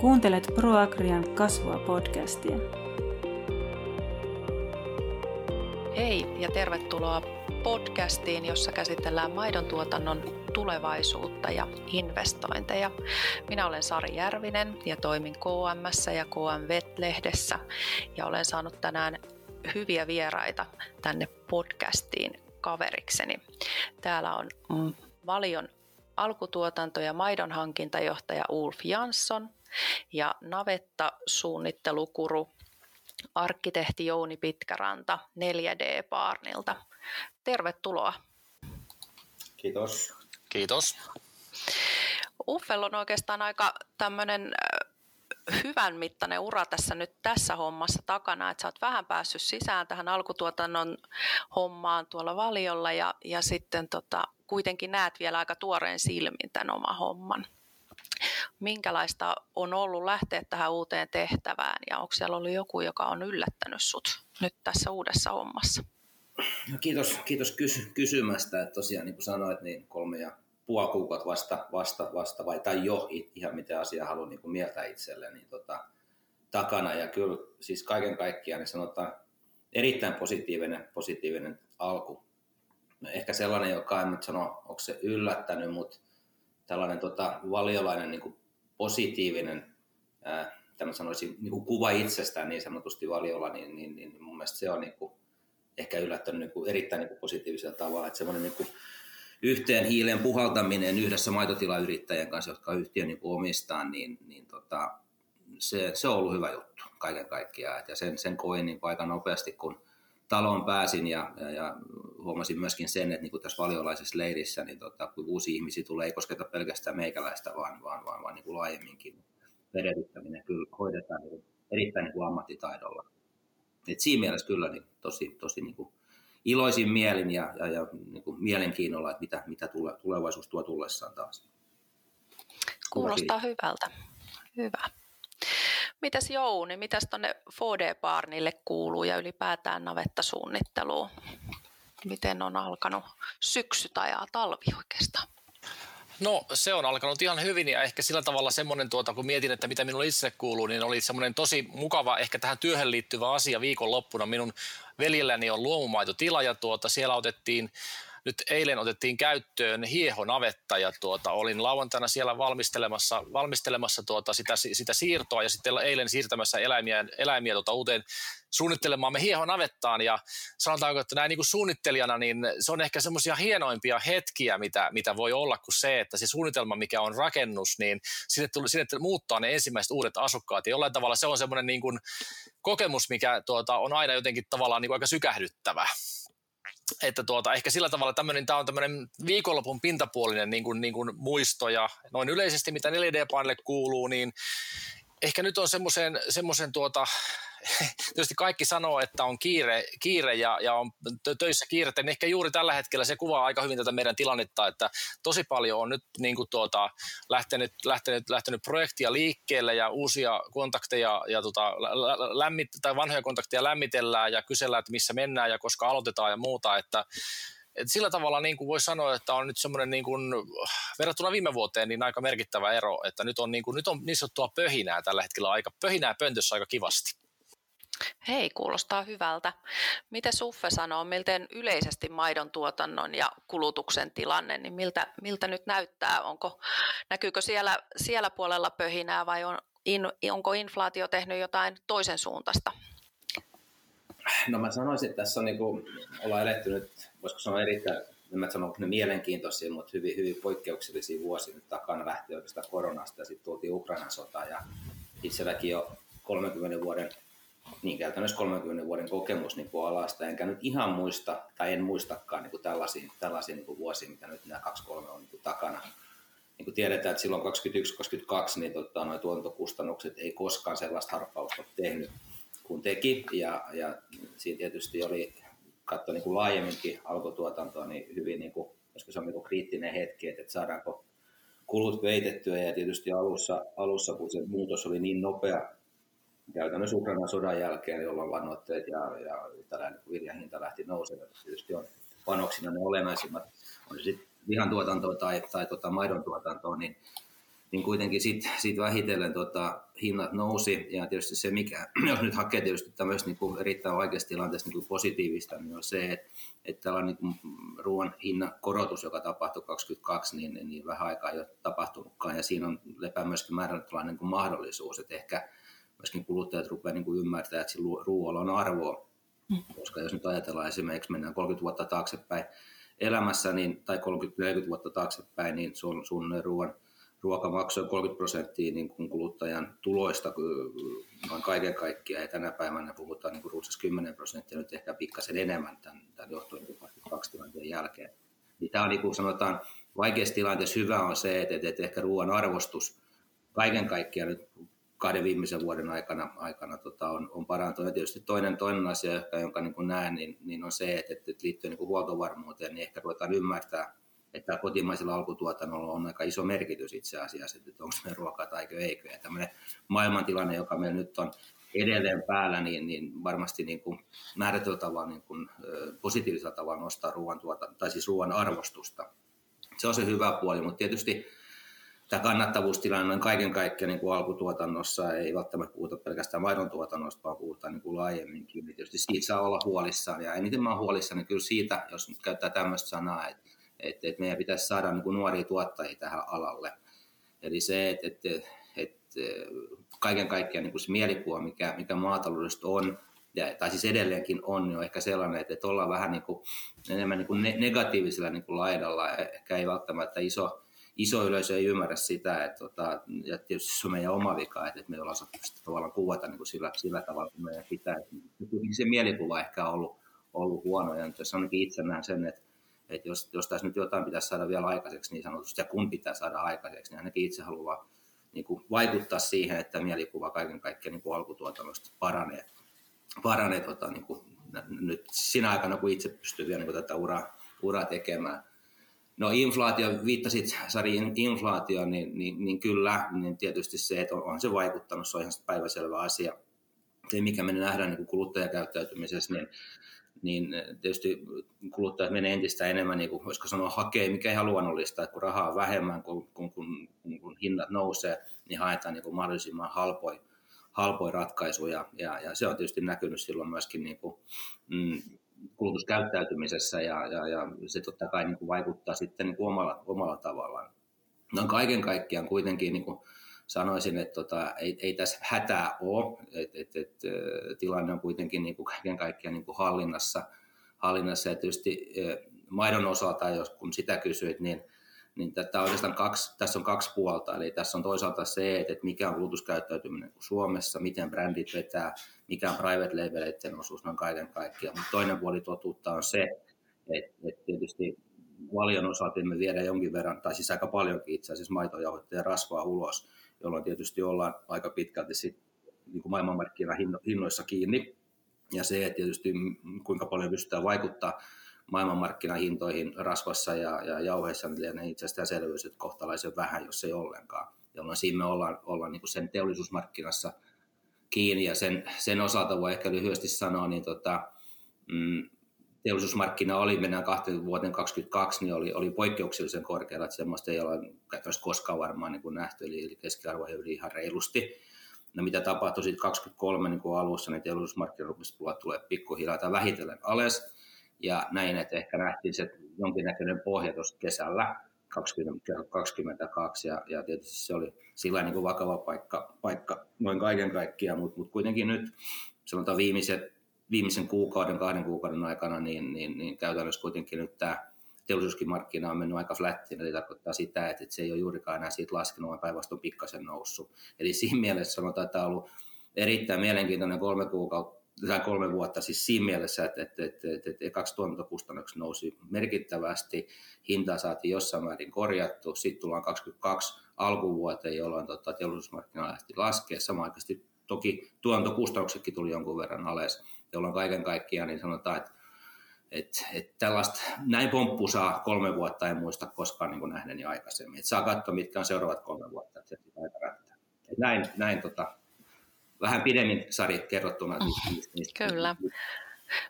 Kuuntelet ProAgrian kasvua podcastia. Hei ja tervetuloa podcastiin, jossa käsitellään maidon tuotannon tulevaisuutta ja investointeja. Minä olen Sari Järvinen ja toimin KM ja KM Vet-lehdessä ja olen saanut tänään hyviä vieraita tänne podcastiin kaverikseni. Täällä on Valion alkutuotanto- ja maidon hankintajohtaja Ulf Jansson ja navetta suunnittelukuru arkkitehti Jouni Pitkäranta 4D-paarnilta. Tervetuloa. Kiitos. Kiitos. Uffel on oikeastaan aika tämmöinen hyvän mittainen ura tässä nyt tässä hommassa takana, että sä oot vähän päässyt sisään tähän alkutuotannon hommaan tuolla valiolla ja, ja sitten tota, kuitenkin näet vielä aika tuoreen silmin tämän oman homman. Minkälaista on ollut lähteä tähän uuteen tehtävään ja onko siellä ollut joku, joka on yllättänyt sut nyt tässä uudessa hommassa? No kiitos, kiitos kysy- kysymästä. Että tosiaan niin kuin sanoit, niin kolme ja puoli kuukautta vasta, vasta, vasta vai tai jo ihan mitä asiaa haluan niin mieltä itselleen niin tota, takana. Ja kyllä siis kaiken kaikkiaan niin sanotaan erittäin positiivinen, positiivinen alku. No ehkä sellainen, joka en nyt sano, onko se yllättänyt, mutta tällainen tota, valiolainen niin positiivinen, ää, sanoisin, niin kuin kuva itsestään niin sanotusti valiolla, niin, niin, niin, niin mun mielestä se on niin kuin, ehkä yllättänyt niin kuin erittäin niin kuin positiivisella tavalla, että semmoinen niin kuin, yhteen hiilen puhaltaminen yhdessä maitotilayrittäjän kanssa, jotka yhtiö niin kuin omistaa, niin, niin tota, se, se on ollut hyvä juttu kaiken kaikkiaan. Ja sen, sen koin niin aika nopeasti, kun taloon pääsin ja, ja, ja huomasin myöskin sen, että niin kuin tässä valiolaisessa leirissä, niin tota, kun uusi ihmisiä tulee, ei kosketa pelkästään meikäläistä, vaan, vaan, vaan, vaan niin kuin laajemminkin. Vedetyttäminen kyllä hoidetaan niin erittäin niin kuin ammattitaidolla. Et siinä mielessä kyllä niin tosi, tosi niin kuin iloisin mielin ja, ja, ja niin kuin mielenkiinnolla, että mitä, mitä tule, tulevaisuus tuo tullessaan taas. Kuulostaa hyvältä. Hyvä. Mitäs Jouni, mitäs tuonne 4D-paarnille kuuluu ja ylipäätään navettasuunnitteluun? Miten on alkanut syksy tai talvi oikeastaan? No se on alkanut ihan hyvin ja ehkä sillä tavalla semmoinen, tuota, kun mietin, että mitä minulle itse kuuluu, niin oli semmoinen tosi mukava ehkä tähän työhön liittyvä asia viikonloppuna. Minun veljelläni on luomumaitotila ja tuota, siellä otettiin nyt eilen otettiin käyttöön hiehonavetta ja tuota, olin lauantaina siellä valmistelemassa, valmistelemassa tuota sitä, sitä siirtoa ja sitten eilen siirtämässä eläimiä, eläimiä tuota uuteen suunnittelemaamme hiehonavettaan. Ja sanotaanko, että näin niin kuin suunnittelijana, niin se on ehkä semmoisia hienoimpia hetkiä, mitä, mitä voi olla kuin se, että se suunnitelma, mikä on rakennus, niin sinne, tuli, sinne muuttaa ne ensimmäiset uudet asukkaat. Ja jollain tavalla se on semmoinen niin kuin kokemus, mikä tuota, on aina jotenkin tavallaan niin kuin aika sykähdyttävä että tuota, ehkä sillä tavalla tämmöinen, tämä on tämmöinen viikonlopun pintapuolinen niin kuin, niin kuin muisto ja noin yleisesti mitä 4D-painille kuuluu, niin ehkä nyt on semmoisen, tuota, tietysti kaikki sanoo, että on kiire, kiire ja, ja on töissä kiirettä, niin ehkä juuri tällä hetkellä se kuvaa aika hyvin tätä meidän tilannetta, että tosi paljon on nyt niin kuin tuota, lähtenyt, lähtenyt, lähtenyt projektia liikkeelle ja uusia kontakteja ja tota, lämmit, tai vanhoja kontakteja lämmitellään ja kysellään, että missä mennään ja koska aloitetaan ja muuta, että et sillä tavalla niin kuin voi sanoa, että on nyt semmoinen niin kuin, verrattuna viime vuoteen niin aika merkittävä ero, että nyt on, niin kuin, nyt on niin sanottua pöhinää tällä hetkellä aika, pöhinää pöntössä aika kivasti. Hei, kuulostaa hyvältä. Miten Suffe sanoo, miltä yleisesti maidon tuotannon ja kulutuksen tilanne, niin miltä, miltä nyt näyttää? Onko, näkyykö siellä, siellä puolella pöhinää vai on, in, onko inflaatio tehnyt jotain toisen suuntaista? No mä sanoisin, että tässä on niin kuin, ollaan eletty nyt, voisiko sanoa erittäin, en mä sano ne mielenkiintoisia, mutta hyvin, hyvin poikkeuksellisia vuosia nyt takana lähti oikeastaan koronasta ja sitten tultiin Ukrainan sota ja itselläkin jo 30 vuoden niin käytännössä 30 vuoden kokemus niin kuin alasta, enkä nyt ihan muista, tai en muistakaan niin kuin tällaisia, tällaisia niin kuin vuosia, mitä nyt nämä 2-3 on niin kuin takana. Niin kuin tiedetään, että silloin 2021-2022 niin tota, noi tuotantokustannukset ei koskaan sellaista harppausta tehnyt kuin teki, ja, ja siinä tietysti oli, katsoa niin kuin laajemminkin alkutuotantoa, niin hyvin niin kuin, se on niin kuin kriittinen hetki, että saadaanko kulut veitettyä, ja tietysti alussa, alussa kun se muutos oli niin nopea, käytännössä Ukrainan sodan jälkeen, jolloin lannoitteet ja, ja tällainen viljan hinta lähti nousemaan. Tietysti on panoksina ne olennaisimmat, on se sitten lihan tuotantoa tai, tai tota maidon tuotantoa, niin, niin kuitenkin sitten sit vähitellen tota, hinnat nousi. Ja tietysti se, mikä, jos nyt hakee tietysti tämmöistä niin erittäin vaikeassa tilanteessa niin positiivista, niin on se, että, että tällainen niin ruoan hinnan korotus, joka tapahtui 22, niin, niin, vähän aikaa ei ole tapahtunutkaan. Ja siinä on lepää myöskin määrätynlainen niin mahdollisuus, että ehkä myöskin kuluttajat rupeavat niin ymmärtämään, että ruoalla on arvoa. Mm. Koska jos nyt ajatellaan esimerkiksi, mennään 30 vuotta taaksepäin elämässä, niin, tai 30-40 vuotta taaksepäin, niin sun, sun ruoan ruoka maksoi 30 prosenttia niin kuin kuluttajan tuloista noin kaiken kaikkiaan, ja tänä päivänä puhutaan niin ruutsas 10 prosenttia, nyt ehkä pikkasen enemmän tämän, tämän johtuen kaksi tilanteen jälkeen. Niin tämä on niin kuin sanotaan, vaikeassa tilanteessa hyvä on se, että, että ehkä ruoan arvostus kaiken kaikkiaan nyt kahden viimeisen vuoden aikana, aikana tota, on, on parantunut. Ja tietysti toinen, toinen asia, joka, jonka niin näen, niin, niin on se, että, että liittyen niin huoltovarmuuteen, niin ehkä ruvetaan ymmärtää, että kotimaisella alkutuotannolla on aika iso merkitys itse asiassa, että onko me ruokaa tai eikö. Ja tämmöinen maailmantilanne, joka meillä nyt on edelleen päällä, niin, niin varmasti niin kuin määrätyllä tavalla niin kuin, positiivisella tavalla nostaa ruoan, tuota, tai siis ruoan arvostusta. Se on se hyvä puoli, mutta tietysti tämä kannattavuustilanne on kaiken kaikkiaan niin kuin alkutuotannossa, ei välttämättä puhuta pelkästään maidon tuotannosta, vaan puhutaan niin kuin laajemminkin. Tietysti siitä saa olla huolissaan, ja eniten mä olen huolissani kyllä siitä, jos nyt käyttää tämmöistä sanaa, että että, että meidän pitäisi saada niin kuin nuoria tuottajia tähän alalle. Eli se, että, että, että kaiken kaikkiaan niin kuin se mielikuva, mikä, mikä maataloudesta on, ja, tai siis edelleenkin on, niin on ehkä sellainen, että, että ollaan vähän niin kuin, enemmän niin kuin negatiivisella niin kuin laidalla. Ehkä ei välttämättä iso, iso yleisö ei ymmärrä sitä, että, tota, ja tietysti se on meidän oma vika, että, että me ei olla osattu sitä tavallaan kuvata niin kuin sillä, sillä tavalla, kun meidän pitää. Se mielikuva ehkä on ollut, ollut huono, ja jos ainakin itse näen sen, että että jos, jos tässä nyt jotain pitäisi saada vielä aikaiseksi niin sanotusti, ja kun pitää saada aikaiseksi, niin ainakin itse haluaa niin kuin vaikuttaa siihen, että mielikuva kaiken kaikkiaan niin kuin alkutuotannosta paranee, paranee tota, niin kuin, nyt sinä aikana, kun itse pystyy vielä niin kuin tätä uraa, uraa tekemään. No inflaatio, viittasit Sari inflaatioon, niin, niin, niin, kyllä, niin tietysti se, että on, on se vaikuttanut, se on ihan päiväselvä asia. Se, mikä me nähdään niin kuluttajakäyttäytymisessä, niin niin tietysti kuluttajat menee entistä enemmän, niin kuin, voisiko sanoa, hakee, mikä ihan luonnollista, että kun rahaa on vähemmän, kun, kun, kun, kun hinnat nousee, niin haetaan niin kuin mahdollisimman halpoja halpoja ratkaisuja, ja, ja se on tietysti näkynyt silloin myöskin niin kuin, mm, kulutuskäyttäytymisessä, ja, ja, ja se totta kai niin kuin vaikuttaa sitten niin kuin omalla, omalla tavallaan. No kaiken kaikkiaan kuitenkin niin kuin, sanoisin, että tota, ei, ei tässä hätää ole, että et, et, tilanne on kuitenkin niin kuin kaiken kaikkiaan niin kuin hallinnassa, hallinnassa. Ja tietysti maidon osalta, jos kun sitä kysyit, niin, niin tätä oikeastaan kaksi, tässä on kaksi puolta. Eli tässä on toisaalta se, että mikä on kulutuskäyttäytyminen Suomessa, miten brändit vetää, mikä on private labeleiden osuus noin kaiken kaikkiaan. Mutta toinen puoli totuutta on se, että, että tietysti valion osalta me viedään jonkin verran, tai siis aika paljonkin itse asiassa maitojauhetta ja rasvaa ulos jolloin tietysti ollaan aika pitkälti sit, niin maailmanmarkkinahinnoissa kiinni. Ja se, että tietysti kuinka paljon pystytään vaikuttaa maailmanmarkkinahintoihin rasvassa ja, ja jauheissa, niin lienee selvyys, että kohtalaisen vähän, jos ei ollenkaan. Jolloin siinä me ollaan, ollaan niin kuin sen teollisuusmarkkinassa kiinni ja sen, sen osalta voi ehkä lyhyesti sanoa, niin tota, mm, teollisuusmarkkina oli, mennään kahteen vuoteen 2022, niin oli, oli poikkeuksellisen korkealla, että semmoista ei ole käytännössä koskaan varmaan niin kuin nähty, eli, eli keskiarvo yli ihan reilusti. No mitä tapahtui sitten 2023 niin kuin alussa, niin teollisuusmarkkina rupesi tulee pikkuhiljaa tai vähitellen alas, ja näin, että ehkä nähtiin se jonkinnäköinen pohja tuossa kesällä 2022, ja, ja tietysti se oli sillä niin kuin vakava paikka, paikka noin kaiken kaikkiaan, mutta mut kuitenkin nyt sanotaan viimeiset viimeisen kuukauden, kahden kuukauden aikana, niin, niin, niin käytännössä kuitenkin nyt tämä teollisuuskin markkina on mennyt aika flättiin, eli tarkoittaa sitä, että se ei ole juurikaan enää siitä laskenut, vaan päinvastoin pikkasen noussut. Eli siinä mielessä sanotaan, että tämä on ollut erittäin mielenkiintoinen kolme kuukautta, tai kolme vuotta siis siinä mielessä, että, että, että, että, että kaksi tuotantokustannukset nousi merkittävästi, hintaa saatiin jossain määrin korjattu, sitten tullaan 22 alkuvuoteen, jolloin tota, teollisuusmarkkina lähti laskea, samanaikaisesti toki tuotantokustannuksetkin tuli jonkun verran alas, jolloin kaiken kaikkiaan niin sanotaan, että että että tällaista, näin pomppu saa kolme vuotta, en muista koskaan niin nähneeni aikaisemmin. että saa katsoa, mitkä on seuraavat kolme vuotta, että se rättää. Et näin, näin tota, vähän pidemmin Sari kerrottuna. Mm, kyllä.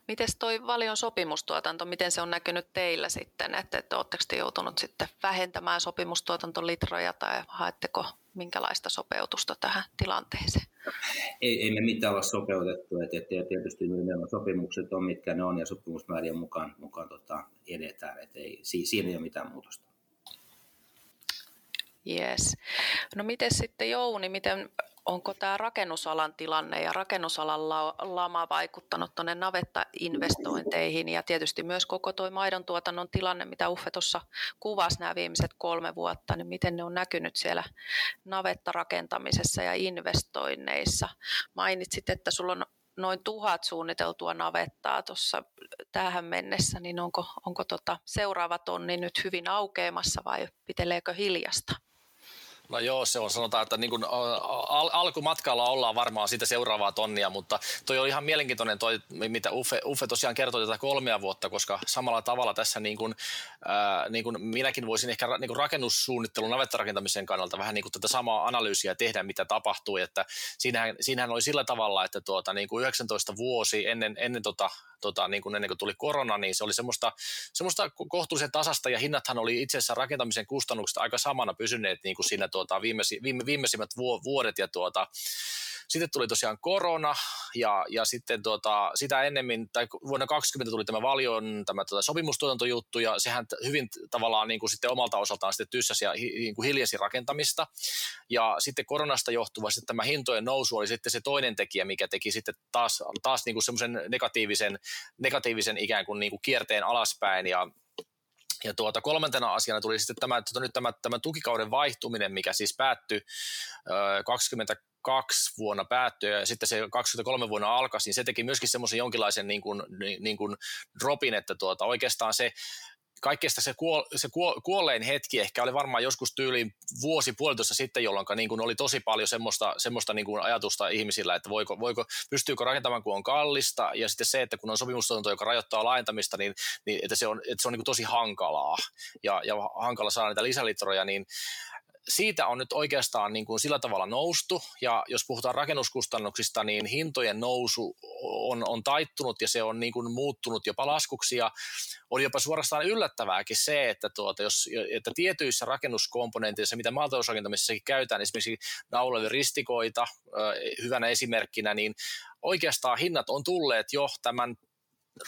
Miten toi valion sopimustuotanto, miten se on näkynyt teillä sitten, että, että oletteko te joutunut sitten vähentämään sopimustuotantolitroja tai haetteko minkälaista sopeutusta tähän tilanteeseen? Ei, ei me mitään olla sopeutettu, että, että tietysti nämä sopimukset on mitkä ne on ja sopimusmäärien mukaan, mukaan tota, edetään, että ei, siinä ei ole mitään muutosta. Yes. No miten sitten Jouni, miten onko tämä rakennusalan tilanne ja rakennusalan lama vaikuttanut tuonne navetta-investointeihin ja tietysti myös koko tuo maidon tuotannon tilanne, mitä Uffe tuossa kuvasi nämä viimeiset kolme vuotta, niin miten ne on näkynyt siellä navettarakentamisessa ja investoinneissa. Mainitsit, että sulla on noin tuhat suunniteltua navettaa tuossa tähän mennessä, niin onko, onko tota seuraava tonni nyt hyvin aukeamassa vai piteleekö hiljasta? No joo, se on. Sanotaan, että niin kuin, al- alkumatkalla ollaan varmaan sitä seuraavaa tonnia, mutta toi on ihan mielenkiintoinen toi, mitä Uffe, Uffe tosiaan kertoi tätä kolmea vuotta, koska samalla tavalla tässä niin kuin, äh, niin kuin minäkin voisin ehkä niin kuin rakennussuunnittelun navettarakentamisen kannalta vähän niin kuin tätä samaa analyysiä tehdä, mitä tapahtui, että siinähän, siinähän oli sillä tavalla, että tuota, niin kuin 19 vuosi ennen, ennen tota, tota, niin kuin ennen kuin tuli korona, niin se oli semmoista, semmoista kohtuullisen tasasta ja hinnathan oli itse asiassa rakentamisen kustannukset aika samana pysyneet niin kuin siinä tuota, viimeisi, viime, viimeisimmät vuodet ja tuota, sitten tuli tosiaan korona ja, ja sitten tuota, sitä ennemmin, tai vuonna 2020 tuli tämä Valion tämä tuota, sopimustuotantojuttu ja sehän hyvin tavallaan niin kuin sitten omalta osaltaan sitten tyssäsi ja niin kuin hiljasi rakentamista. Ja sitten koronasta johtuva sitten tämä hintojen nousu oli sitten se toinen tekijä, mikä teki sitten taas, taas niin kuin semmoisen negatiivisen, negatiivisen ikään kuin, niin kuin kierteen alaspäin ja ja tuota, kolmantena asiana tuli sitten tämä, tuota, nyt tämä, tämä tukikauden vaihtuminen, mikä siis päättyi 20 22 vuonna päättyi ja sitten se 23 vuonna alkoi, niin se teki myöskin semmoisen jonkinlaisen niin kuin, niin kuin dropin, että tuota, oikeastaan se kaikkeesta se, kuol, se kuol, kuollein hetki ehkä oli varmaan joskus tyyliin vuosi puolitoista sitten, jolloin niin kuin oli tosi paljon semmoista, semmoista niin kuin ajatusta ihmisillä, että voiko, voiko, pystyykö rakentamaan, kun on kallista, ja sitten se, että kun on sopimustuotanto, joka rajoittaa laajentamista, niin, niin että se on, että se on niin kuin tosi hankalaa, ja, ja hankala saada niitä lisälitroja, niin siitä on nyt oikeastaan niin kuin sillä tavalla noustu, ja jos puhutaan rakennuskustannuksista, niin hintojen nousu on, on taittunut ja se on niin kuin muuttunut jopa laskuksi, ja on jopa suorastaan yllättävääkin se, että, tuota, jos, että tietyissä rakennuskomponenteissa, mitä maatalousrakentamisessakin käytetään, esimerkiksi naulevia ristikoita hyvänä esimerkkinä, niin oikeastaan hinnat on tulleet jo tämän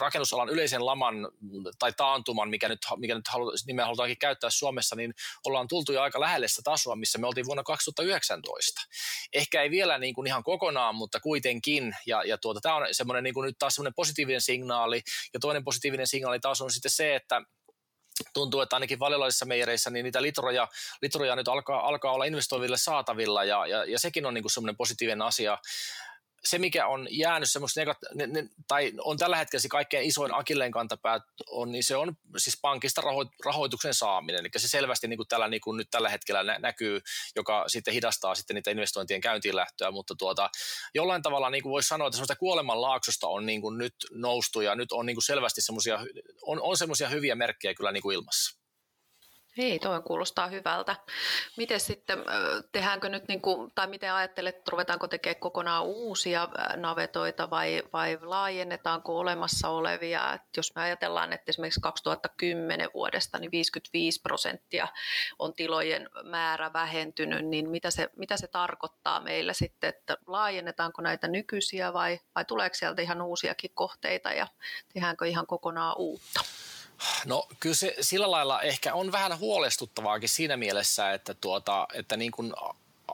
rakennusalan yleisen laman tai taantuman, mikä nyt, mikä nyt halu, nimeä halutaankin käyttää Suomessa, niin ollaan tultu jo aika lähelle sitä tasoa, missä me oltiin vuonna 2019. Ehkä ei vielä niin kuin ihan kokonaan, mutta kuitenkin. Ja, ja tuota, tämä on semmoinen niin kuin nyt taas semmoinen positiivinen signaali. Ja toinen positiivinen signaali taas on sitten se, että tuntuu, että ainakin valiolaisissa meijereissä niin niitä litroja, litroja nyt alkaa, alkaa olla investoiville saatavilla ja, ja, ja sekin on niin semmoinen positiivinen asia se, mikä on jäänyt semmoista negat- ne, ne, tai on tällä hetkellä se kaikkein isoin akilleen kantapää, on, niin se on siis pankista raho- rahoituksen saaminen. Eli se selvästi niin kuin tällä, niin kuin nyt tällä hetkellä nä- näkyy, joka sitten hidastaa sitten niitä investointien käyntiin lähtöä, mutta tuota, jollain tavalla niin kuin voisi sanoa, että semmoista kuoleman laaksosta on niin kuin nyt noustu ja nyt on niin kuin selvästi semmoisia, on, on semmoisia hyviä merkkejä kyllä niin kuin ilmassa. Ei, toi kuulostaa hyvältä. Miten sitten, tehdäänkö nyt, niin kuin, tai miten ajattelet, että ruvetaanko tekemään kokonaan uusia navetoita vai, vai laajennetaanko olemassa olevia? Et jos me ajatellaan, että esimerkiksi 2010 vuodesta niin 55 prosenttia on tilojen määrä vähentynyt, niin mitä se, mitä se tarkoittaa meillä sitten, että laajennetaanko näitä nykyisiä vai, vai tuleeko sieltä ihan uusiakin kohteita ja tehdäänkö ihan kokonaan uutta? No kyllä se sillä lailla ehkä on vähän huolestuttavaakin siinä mielessä, että, tuota, että niin kuin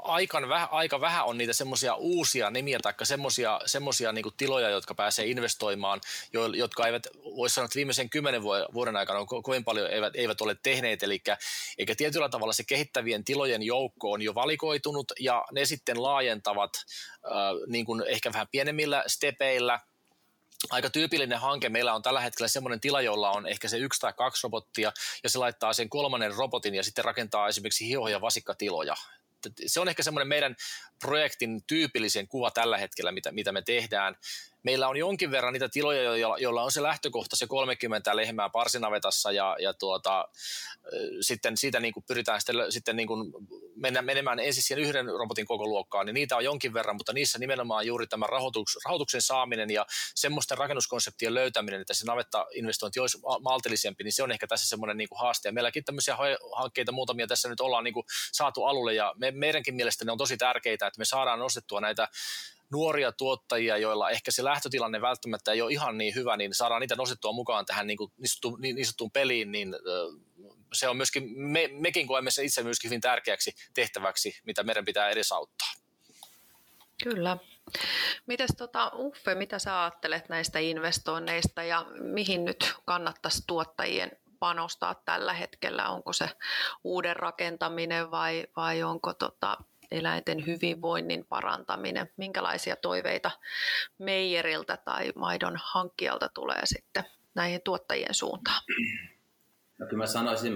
aikan aika vähän on niitä semmoisia uusia nimiä tai semmoisia niin tiloja, jotka pääsee investoimaan, jo, jotka eivät, voisi sanoa, että viimeisen kymmenen vuoden aikana on ko- kovin paljon eivät, eivät ole tehneet, eli eikä tietyllä tavalla se kehittävien tilojen joukko on jo valikoitunut ja ne sitten laajentavat äh, niin kuin ehkä vähän pienemmillä stepeillä – aika tyypillinen hanke. Meillä on tällä hetkellä semmoinen tila, jolla on ehkä se yksi tai kaksi robottia, ja se laittaa sen kolmannen robotin ja sitten rakentaa esimerkiksi hio- ja vasikkatiloja. Se on ehkä semmoinen meidän projektin tyypillisen kuva tällä hetkellä, mitä, mitä me tehdään. Meillä on jonkin verran niitä tiloja, joilla on se lähtökohta se 30 lehmää parsinavetassa ja, ja tuota, sitten siitä niin kuin pyritään sitten, sitten niin kuin mennä, menemään ensin siihen yhden robotin koko luokkaan, niin niitä on jonkin verran, mutta niissä nimenomaan juuri tämä rahoitus, rahoituksen saaminen ja semmoisten rakennuskonseptien löytäminen, että se navetta-investointi olisi maltillisempi, niin se on ehkä tässä semmoinen niin kuin haaste. Ja meilläkin tämmöisiä hankkeita muutamia tässä nyt ollaan niin kuin saatu alulle ja me, meidänkin mielestä ne on tosi tärkeitä, että me saadaan nostettua näitä nuoria tuottajia, joilla ehkä se lähtötilanne välttämättä ei ole ihan niin hyvä, niin saadaan niitä nostettua mukaan tähän niin, kuin niin, niin sanottuun peliin, niin se on myöskin, me, mekin koemme se itse myöskin hyvin tärkeäksi tehtäväksi, mitä meidän pitää edesauttaa. Kyllä. Mites tota, Uffe, mitä sä ajattelet näistä investoinneista ja mihin nyt kannattaisi tuottajien panostaa tällä hetkellä? Onko se uuden rakentaminen vai, vai onko tota, eläinten hyvinvoinnin parantaminen? Minkälaisia toiveita meijeriltä tai maidon hankkijalta tulee sitten näihin tuottajien suuntaan? No kyllä mä sanoisin,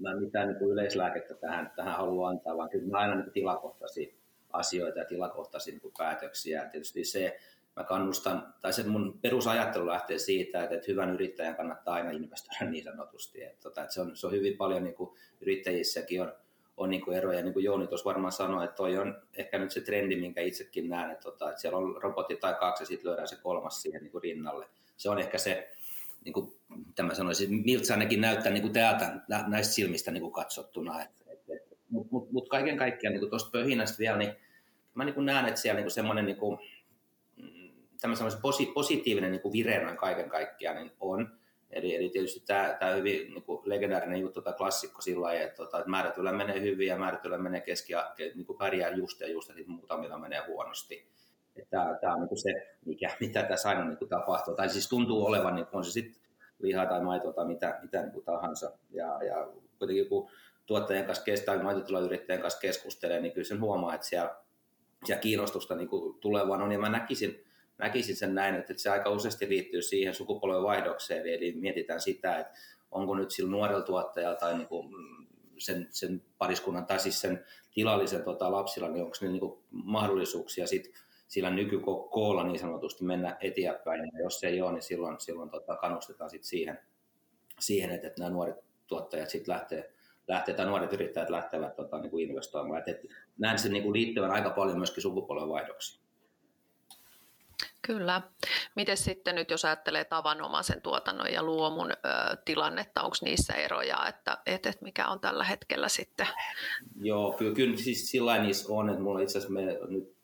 mä mitään niin kuin yleislääkettä tähän, tähän haluan antaa, vaan kyllä mä aina niin tilakohtaisia asioita ja tilakohtaisia niin päätöksiä. Tietysti se, mä kannustan, tai se mun perusajattelu lähtee siitä, että, että hyvän yrittäjän kannattaa aina investoida niin sanotusti. Että, tota, että se, on, se on hyvin paljon niin kuin yrittäjissäkin on, on niin kuin eroja. Niin kuin Jouni tuossa varmaan sanoi, että toi on ehkä nyt se trendi, minkä itsekin näen, että, tota, että siellä on robotti tai kaksi ja sitten lyödään se kolmas siihen niin kuin rinnalle. Se on ehkä se, niin kuin, tämä sanoisin, miltä se ainakin näyttää niin kuin täältä näistä silmistä niin kuin katsottuna. Mutta mut, mut kaiken kaikkiaan niin tuosta pöhinästä vielä, niin mä niin kuin näen, että siellä niin semmoinen niin positiivinen niin kuin vire noin kaiken kaikkiaan niin on. Eli, eli tietysti tämä, tämä hyvin niin kuin legendaarinen juttu tai klassikko sillä lailla, että, tota, että määrätyllä menee hyvin ja määrätyllä menee keski niin kuin pärjää just ja just, ja sitten muutamilla menee huonosti. Tämä, tämä on niin kuin se, mikä, mitä tässä aina niin kuin tapahtuu. Tai siis tuntuu olevan, niin on se sitten lihaa tai maitoa tai mitä, mitä niin kuin tahansa. Ja, ja kuitenkin kun tuottajien kanssa tai maitotilayrittäjien kanssa keskustelee, niin kyllä sen huomaa, että siellä, siellä kiinnostusta niin kuin tulevaan on. Ja mä näkisin, näkisin sen näin, että se aika useasti liittyy siihen sukupolven vaihdokseen, eli mietitään sitä, että onko nyt sillä nuorella tuottajalla tai niin kuin sen, sen pariskunnan tai siis sen tilallisen tota, lapsilla, niin onko ne niin kuin mahdollisuuksia sitten sillä nykykoolla niin sanotusti mennä eteenpäin. Ja jos se ei ole, niin silloin, silloin tota, kannustetaan sit siihen, siihen että, että nämä nuoret tuottajat sitten lähtee, lähtee, tai nuoret yrittäjät lähtevät tota, niin kuin investoimaan. Et, et, näen sen niin kuin liittyvän aika paljon myöskin sukupolvenvaihdoksiin. Kyllä. Miten sitten nyt, jos ajattelee tavanomaisen tuotannon ja luomun ö, tilannetta, onko niissä eroja, että, että, että mikä on tällä hetkellä sitten? Joo, kyllä, kyllä siis sillä niissä on, että mulla itse asiassa me nyt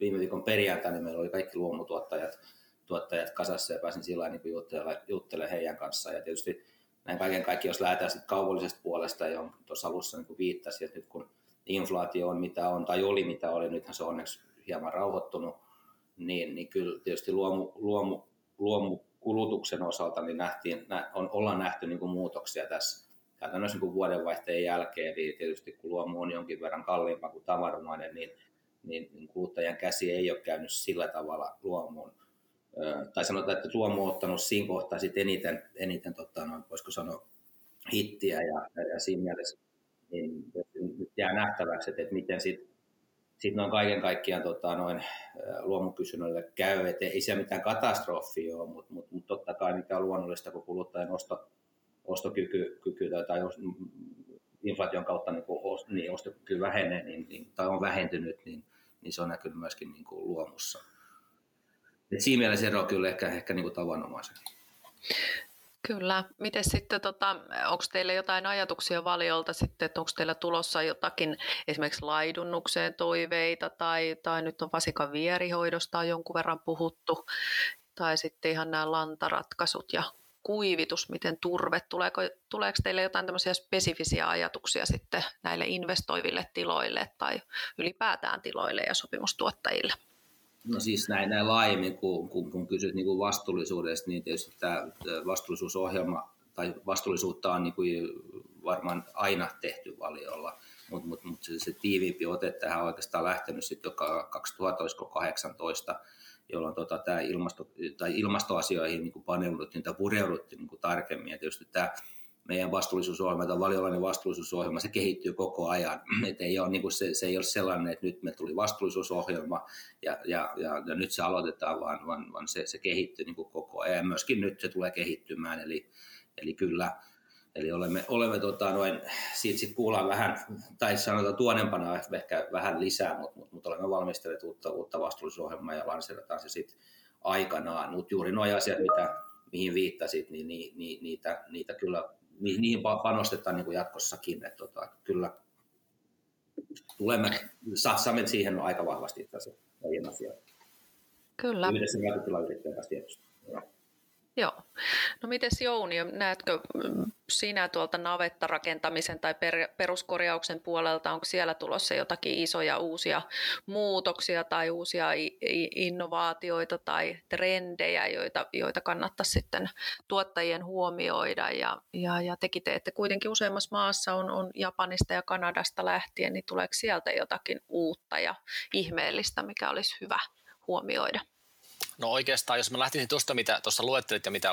viime viikon perjantaina niin meillä oli kaikki luomutuottajat tuottajat kasassa ja pääsin sillä niin juttelemaan, juttelemaan heidän kanssaan. Ja tietysti näin kaiken kaikki, jos lähdetään sitten kaupallisesta puolesta, johon tuossa alussa niin viittasin, että nyt kun inflaatio on mitä on, tai oli mitä oli, nythän se on onneksi hieman rauhoittunut, niin, niin kyllä tietysti luomu, luomu, luomukulutuksen osalta niin nähtiin, on, ollaan nähty niin kuin muutoksia tässä käytännössä niin kuin vuodenvaihteen jälkeen, eli tietysti kun luomu on jonkin verran kalliimpaa kuin tavanomainen, niin niin, niin kuluttajan käsi ei ole käynyt sillä tavalla luomuun. Tai sanotaan, että luomu on ottanut siinä kohtaa sit eniten, eniten tota, noin, voisiko sanoa, hittiä ja, ja siinä mielessä niin nyt jää nähtäväksi, että, että miten sitten sit noin kaiken kaikkiaan tota, noin, luomukysynnölle käy. Et ei se mitään katastrofia ole, mutta mut, mut totta kai mikä on luonnollista, kun kuluttajan osto, ostokyky kyky, tai, tai inflaation kautta niin, ost, niin ostokyky vähenee niin, niin, tai on vähentynyt, niin niin se on näkynyt myöskin niin kuin luomussa. Et siinä mielessä ero on kyllä ehkä, ehkä niin kuin tavanomaisen. Kyllä. Miten sitten, tota, onko teillä jotain ajatuksia valiolta sitten, että onko teillä tulossa jotakin esimerkiksi laidunnukseen toiveita tai, tai nyt on vasikan vierihoidosta on jonkun verran puhuttu tai sitten ihan nämä lantaratkaisut ja kuivitus, miten turve, tuleeko, tuleeko teille jotain tämmöisiä spesifisiä ajatuksia sitten näille investoiville tiloille tai ylipäätään tiloille ja sopimustuottajille? No siis näin, näin laajemmin, kun, kun, kun kysyt niin kuin vastuullisuudesta, niin tietysti tämä vastuullisuusohjelma tai vastuullisuutta on niin kuin varmaan aina tehty valiolla, mutta mut, mut se, se tiiviimpi ote tähän on oikeastaan lähtenyt sitten jo 2018 jolloin tota, tämä ilmasto, tai ilmastoasioihin niin paneuduttiin tai pureuduttiin niin tarkemmin. Ja tietysti tämä meidän vastuullisuusohjelma tai valiolainen vastuullisuusohjelma, se kehittyy koko ajan. Et ei ole, niin kuin se, se ei ole sellainen, että nyt me tuli vastuullisuusohjelma ja, ja, ja, ja nyt se aloitetaan, vaan, vaan, vaan se, se kehittyy niin kuin koko ajan. Ja myöskin nyt se tulee kehittymään, eli, eli kyllä Eli olemme, olemme tota, noin, siitä sit kuullaan vähän, tai sanotaan tuonempana ehkä vähän lisää, mutta, mutta, mutta olemme valmistelleet uutta, uutta vastuullisuusohjelmaa ja lanseerataan se sitten aikanaan. Mutta juuri nuo asiat, mitä, mihin viittasit, niin, niin niitä, niitä kyllä niihin panostetaan niin kuin jatkossakin. Että tota, kyllä tulemme, satsaamme siihen aika vahvasti tässä asioita. Kyllä. Yhdessä rautatilayrittäjän kanssa tietysti. Joo. No mites Jouni, näetkö sinä tuolta navettarakentamisen tai per, peruskorjauksen puolelta, onko siellä tulossa jotakin isoja uusia muutoksia tai uusia innovaatioita tai trendejä, joita, joita kannattaisi sitten tuottajien huomioida ja, ja, ja tekin teette kuitenkin useammassa maassa on, on Japanista ja Kanadasta lähtien, niin tuleeko sieltä jotakin uutta ja ihmeellistä, mikä olisi hyvä huomioida? No oikeastaan, jos mä lähtisin tuosta, mitä tuossa luettelit ja mitä,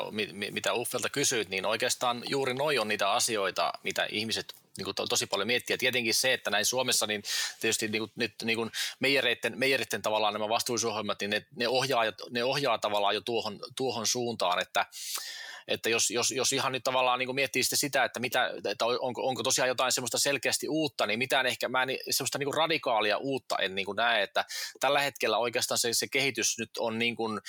mitä Uffelta kysyit, niin oikeastaan juuri noi on niitä asioita, mitä ihmiset niin kuin to, tosi paljon miettiä. Tietenkin se, että näin Suomessa, niin tietysti niin kuin, nyt niin kuin meijereiden, meijereiden tavallaan nämä vastuullisuusohjelmat, niin ne, ne, ohjaa, ne ohjaa tavallaan jo tuohon, tuohon suuntaan, että että jos, jos, jos ihan nyt tavallaan niin miettii sitä, että, mitä, että onko, onko tosiaan jotain semmoista selkeästi uutta, niin mitään ehkä mä en, semmoista niin radikaalia uutta en niin näe, että tällä hetkellä oikeastaan se, se kehitys nyt on niin kuin,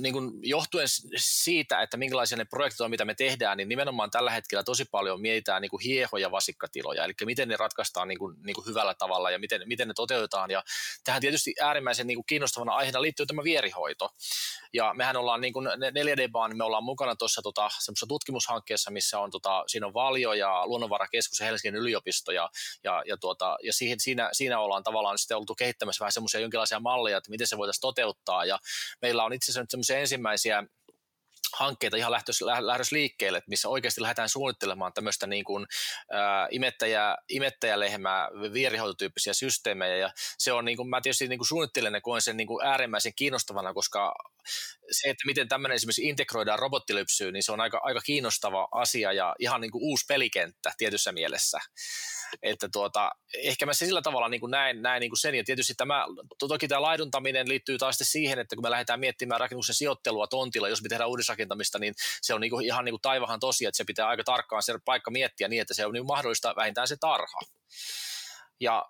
niin kuin johtuen siitä, että minkälaisia ne projektit on, mitä me tehdään, niin nimenomaan tällä hetkellä tosi paljon mietitään niin kuin hiehoja vasikkatiloja, eli miten ne ratkaistaan niin kuin, niin kuin hyvällä tavalla ja miten, miten ne toteutetaan. Ja tähän tietysti äärimmäisen niin kuin kiinnostavana aiheena liittyy tämä vierihoito. Ja mehän ollaan niin kuin 4D-baan, niin me ollaan mukana tuossa tota, tutkimushankkeessa, missä on, tota, siinä on Valio ja Luonnonvarakeskus ja Helsingin yliopisto, ja, ja, ja, tuota, ja siihen, siinä, siinä ollaan tavallaan sitten oltu kehittämässä vähän semmoisia jonkinlaisia malleja, että miten se voitaisiin toteuttaa, ja meillä on itse asiassa nyt ensimmäisiä hankkeita ihan lähdös liikkeelle, että missä oikeasti lähdetään suunnittelemaan tämmöistä niin kuin, ä, imettäjä, imettäjälehmää, vierihoitotyyppisiä systeemejä, ja se on, niin kuin, mä tietysti niin kuin suunnittelen ja koen sen niin kuin äärimmäisen kiinnostavana, koska se, että miten tämmöinen esimerkiksi integroidaan robottilypsyyn, niin se on aika, aika kiinnostava asia ja ihan niin kuin uusi pelikenttä tietyssä mielessä. Että tuota, ehkä mä se sillä tavalla niin kuin näen, näen niin kuin sen, ja tietysti tämä, toki tämä laiduntaminen liittyy taas siihen, että kun me lähdetään miettimään rakennuksen sijoittelua tontilla, jos me tehdään uudisrakentamista, niin se on niin kuin, ihan niin kuin taivahan tosi, että se pitää aika tarkkaan se paikka miettiä niin, että se on niin mahdollista vähintään se tarha. Ja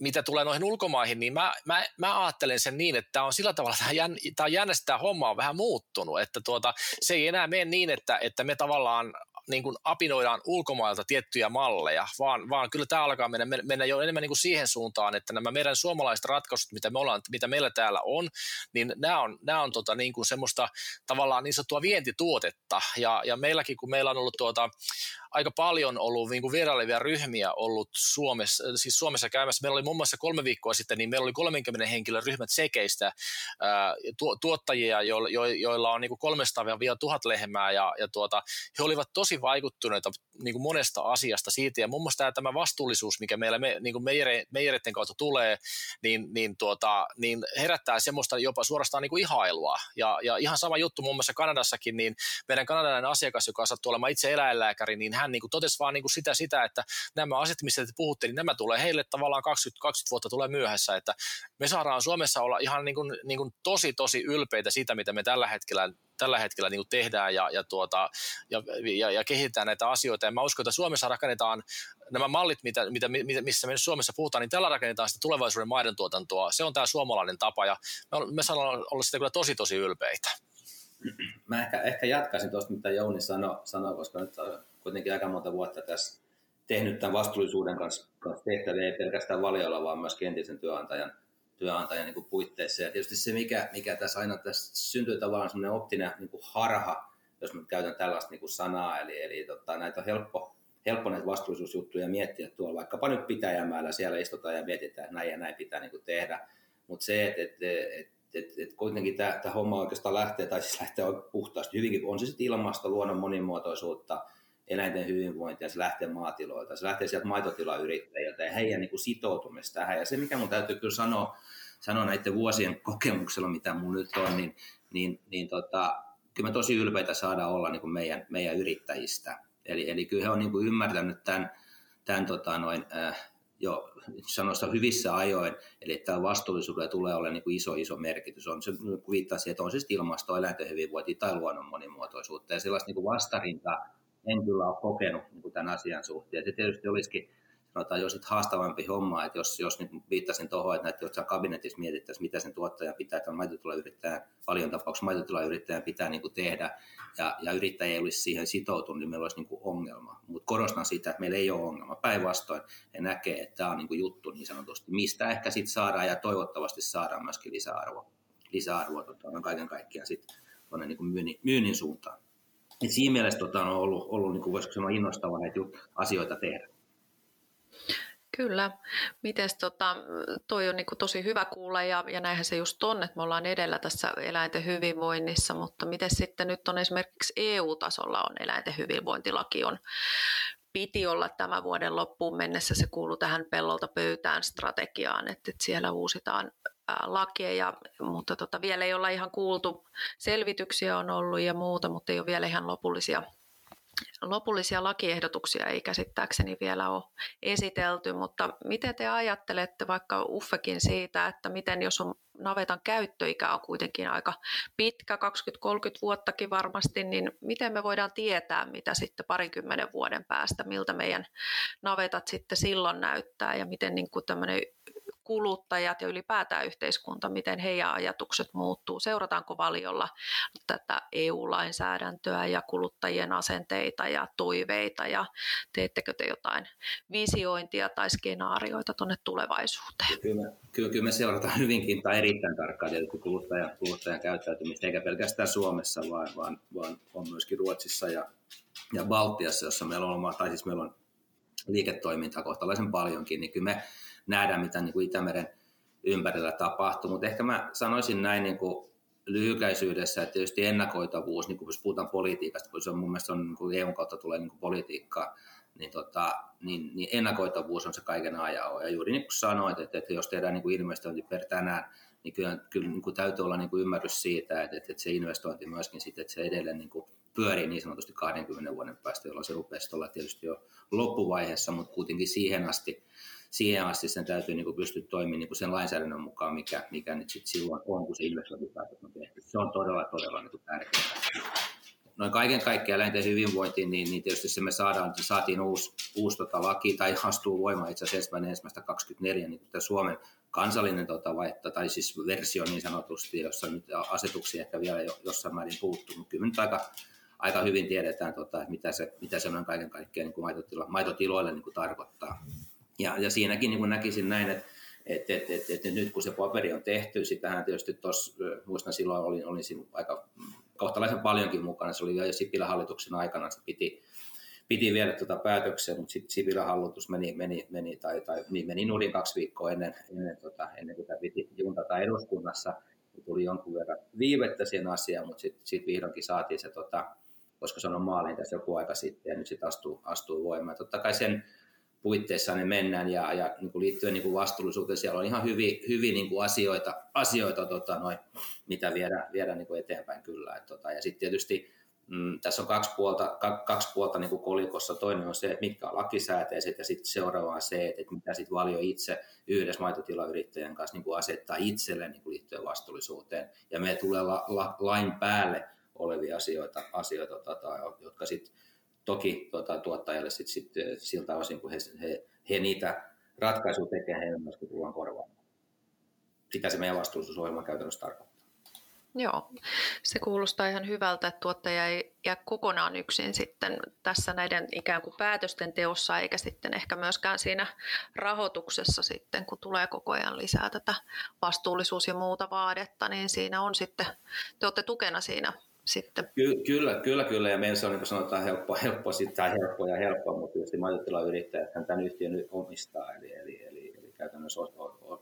mitä tulee noihin ulkomaihin, niin mä, mä, mä ajattelen sen niin, että on sillä tavalla, jän, tämä jännä, tämä homma on vähän muuttunut, että tuota, se ei enää mene niin, että, että me tavallaan niin kuin apinoidaan ulkomailta tiettyjä malleja, vaan, vaan kyllä tämä alkaa mennä, mennä jo enemmän niin kuin siihen suuntaan, että nämä meidän suomalaiset ratkaisut, mitä, me ollaan, mitä meillä täällä on, niin nämä on, nämä on tota, niin kuin semmoista tavallaan niin sanottua vientituotetta. Ja, ja meilläkin, kun meillä on ollut tuota, aika paljon ollut niin kuin vierailevia ryhmiä ollut Suomessa, siis Suomessa käymässä. Meillä oli muun muassa kolme viikkoa sitten, niin meillä oli 30 henkilön ryhmät sekeistä ää, tuottajia, jo, jo, joilla on niin kuin 300-1000 lehmää ja, ja tuota, he olivat tosi vaikuttuneita niin kuin monesta asiasta siitä. Ja muun muassa tämä, tämä vastuullisuus, mikä meillä me, niin kuin meijere, meijereiden kautta tulee, niin, niin, tuota, niin herättää semmoista jopa suorastaan niin kuin ihailua. Ja, ja ihan sama juttu muun muassa Kanadassakin, niin meidän kanadalainen asiakas, joka sattuu olemaan itse eläinlääkäri, niin hän niin kuin totesi vaan niin kuin sitä, sitä, että nämä asiat, mistä te puhutte, niin nämä tulee heille tavallaan 20, 20 vuotta tulee myöhässä, että me saadaan Suomessa olla ihan niin kuin, niin kuin tosi, tosi ylpeitä siitä, mitä me tällä hetkellä tällä hetkellä niin kuin tehdään ja, ja, tuota, ja, ja, ja kehitetään näitä asioita. Ja mä uskon, että Suomessa rakennetaan nämä mallit, mitä, mitä, missä me Suomessa puhutaan, niin tällä rakennetaan sitä tulevaisuuden maiden tuotantoa. Se on tämä suomalainen tapa ja me, me saadaan olla sitä kyllä tosi, tosi ylpeitä. Mä ehkä, ehkä jatkaisin tuosta, mitä Jouni sanoi, sano, koska nyt kuitenkin aika monta vuotta tässä tehnyt tämän vastuullisuuden kanssa, kanssa tehtäviä, ei pelkästään valiolla, vaan myös entisen työnantajan, työnantajan niin puitteissa. Ja tietysti se, mikä, mikä tässä aina tässä syntyy tavallaan semmoinen optinen niin kuin harha, jos mä käytän tällaista niin kuin sanaa, eli, eli tota, näitä on helppo, helppo näitä vastuullisuusjuttuja miettiä tuolla, vaikkapa nyt pitäjämällä siellä istutaan ja mietitään, että näin ja näin pitää niin kuin tehdä, mutta se, että et, et, et, et kuitenkin tämä, homma oikeastaan lähtee, tai siis lähtee puhtaasti hyvinkin, on se sitten ilmasto, luonnon monimuotoisuutta, eläinten hyvinvointia, se lähtee maatiloilta, se lähtee sieltä maitotilayrittäjiltä ja heidän niin sitoutumista tähän. Ja se, mikä mun täytyy kyllä sanoa, sanoa näiden vuosien kokemuksella, mitä mun nyt on, niin, niin, niin tota, kyllä me tosi ylpeitä saada olla niin kuin meidän, meidän yrittäjistä. Eli, eli kyllä he on niin kuin ymmärtänyt tämän, tämän tota noin, äh, jo sanoista hyvissä ajoin, eli tämä vastuullisuudella tulee olla niin kuin iso, iso merkitys. On se, kun viittasi, että on siis ilmasto, eläinten hyvinvointi tai luonnon monimuotoisuutta, ja sellaista niin kuin vastarintaa en kyllä ole kokenut niin tämän asian suhteen. Se tietysti olisikin sanotaan jo sitten haastavampi homma, että jos, jos nyt viittasin tuohon, että jossain kabinetissa mietittäisiin, mitä sen tuottaja pitää, että maitotilayrittäjän, paljon tapauksessa maitotilayrittäjän pitää niin kuin tehdä, ja, ja yrittäjä ei olisi siihen sitoutunut, niin meillä olisi niin kuin ongelma. Mutta korostan sitä, että meillä ei ole ongelma. Päinvastoin he näkee, että tämä on niin kuin juttu niin sanotusti, mistä ehkä sitten saadaan, ja toivottavasti saadaan myöskin lisäarvoa, lisäarvoa tota, kaiken kaikkiaan sitten tuonne niin myynnin, myynnin suuntaan. Et siinä mielessä tota, on ollut, ollut niin kuin voisiko sanoa, innostavaa näitä asioita tehdä. Kyllä. Miten tota, toi on niin kuin tosi hyvä kuulla ja, ja näinhän se just on, että me ollaan edellä tässä eläinten hyvinvoinnissa, mutta miten sitten nyt on esimerkiksi EU-tasolla on eläinten hyvinvointilaki on piti olla tämän vuoden loppuun mennessä, se kuuluu tähän pellolta pöytään strategiaan, että, että siellä uusitaan lakeja, mutta tota, vielä ei olla ihan kuultu. Selvityksiä on ollut ja muuta, mutta ei ole vielä ihan lopullisia lopullisia lakiehdotuksia ei käsittääkseni vielä ole esitelty, mutta miten te ajattelette vaikka Uffekin siitä, että miten jos on navetan käyttöikä on kuitenkin aika pitkä, 20-30 vuottakin varmasti, niin miten me voidaan tietää, mitä sitten parinkymmenen vuoden päästä, miltä meidän navetat sitten silloin näyttää ja miten niin kuin tämmöinen kuluttajat ja ylipäätään yhteiskunta, miten heidän ajatukset muuttuu. Seurataanko valiolla tätä EU-lainsäädäntöä ja kuluttajien asenteita ja toiveita ja teettekö te jotain visiointia tai skenaarioita tuonne tulevaisuuteen? Kyllä, kyllä, kyllä me seurataan hyvinkin tai erittäin tarkkaan tietysti kuluttajan, kuluttajan käyttäytymistä, eikä pelkästään Suomessa, vaan, vaan, vaan on myöskin Ruotsissa ja, ja Baltiassa, jossa meillä on, tai siis meillä on liiketoimintaa kohtalaisen paljonkin, niin kyllä me nähdä, mitä niin kuin Itämeren ympärillä tapahtuu. Mutta ehkä mä sanoisin näin niin kuin lyhykäisyydessä, että tietysti ennakoitavuus, niin kuin jos puhutaan politiikasta, kun se on mun mielestä on, niin kuin EUn kautta tulee niin kuin politiikkaa, niin, tota, niin, niin ennakoitavuus on se kaiken ajan. Ja juuri niin kuin sanoit, että, että jos tehdään niin kuin investointi per tänään, niin kyllä, kyllä niin kuin täytyy olla niin kuin ymmärrys siitä, että, että se investointi myöskin sitten, että se edelleen niin kuin pyörii niin sanotusti 20 vuoden päästä, jolloin se rupeaa olla tietysti jo loppuvaiheessa, mutta kuitenkin siihen asti siihen asti sen täytyy niin kuin pystyä toimimaan niin kuin sen lainsäädännön mukaan, mikä, mikä nyt sit silloin on, kun se investointipäätös on tehty. Se on todella, todella niin kuin tärkeää. Noin kaiken kaikkiaan eläinten hyvinvointiin, niin, niin tietysti se me saadaan, se saatiin uusi, uusi tota laki, tai astuu voimaan itse asiassa ensimmäistä 24, niin kuin suomen kansallinen tota, vaihto, tai siis versio niin sanotusti, jossa nyt asetuksia ehkä vielä jo, jossain määrin puuttuu, mutta kyllä nyt aika, aika hyvin tiedetään, tota, mitä se, mitä se noin kaiken kaikkiaan niin kuin maitotilo, maitotiloille niin kuin tarkoittaa. Ja, ja siinäkin niin näkisin näin, että et, et, et, et, nyt kun se paperi on tehty, sitähän tietysti tuossa, muistan silloin olin, olin siinä aika kohtalaisen paljonkin mukana, se oli jo Sipilän hallituksen aikana, se piti, piti viedä tuota päätökseen, mutta sitten Sipilän hallitus meni, meni, meni, tai, tai niin meni nurin kaksi viikkoa ennen, ennen, tota, ennen kuin tämä piti juntata eduskunnassa, tuli jonkun verran viivettä siihen asiaan, mutta sitten sit vihdoinkin saatiin se, tota, koska se on maaliin tässä joku aika sitten, ja nyt sitten astuu, astuu voimaan. Totta kai sen puitteissa ne mennään ja, ja niin kuin liittyen niin kuin vastuullisuuteen siellä on ihan hyvin, hyvin niin kuin asioita, asioita tota, noin, mitä viedä, viedä niin kuin eteenpäin kyllä. Et, tota, ja sitten tietysti mm, tässä on kaksi puolta, kaksi puolta niin kuin kolikossa. Toinen on se, että mitkä on lakisääteiset ja sitten seuraava on se, että mitä sitten valio itse yhdessä maitotilayrittäjän kanssa niin kuin asettaa itselle niin kuin liittyen vastuullisuuteen. Ja me tulee la, la, lain päälle olevia asioita, asioita tota, jotka sitten toki tuota, tuottajalle sit, sit, siltä osin, kun he, he, he niitä ratkaisuja tekevät, heidän myöskin tullaan korvaamaan. Sitä se meidän vastuullisuusohjelma käytännössä tarkoittaa. Joo, se kuulostaa ihan hyvältä, että tuottaja ei jää kokonaan yksin sitten tässä näiden ikään kuin päätösten teossa, eikä sitten ehkä myöskään siinä rahoituksessa sitten, kun tulee koko ajan lisää tätä vastuullisuus- ja muuta vaadetta, niin siinä on sitten, te olette tukena siinä sitten. Ky- kyllä, kyllä, kyllä. Ja meillä se on niin kuin sanotaan helppo, helppo tai helppo ja helppo, mutta tietysti maitotilayrittäjät tämän yhtiön omistaa, eli, eli, eli, eli käytännössä os,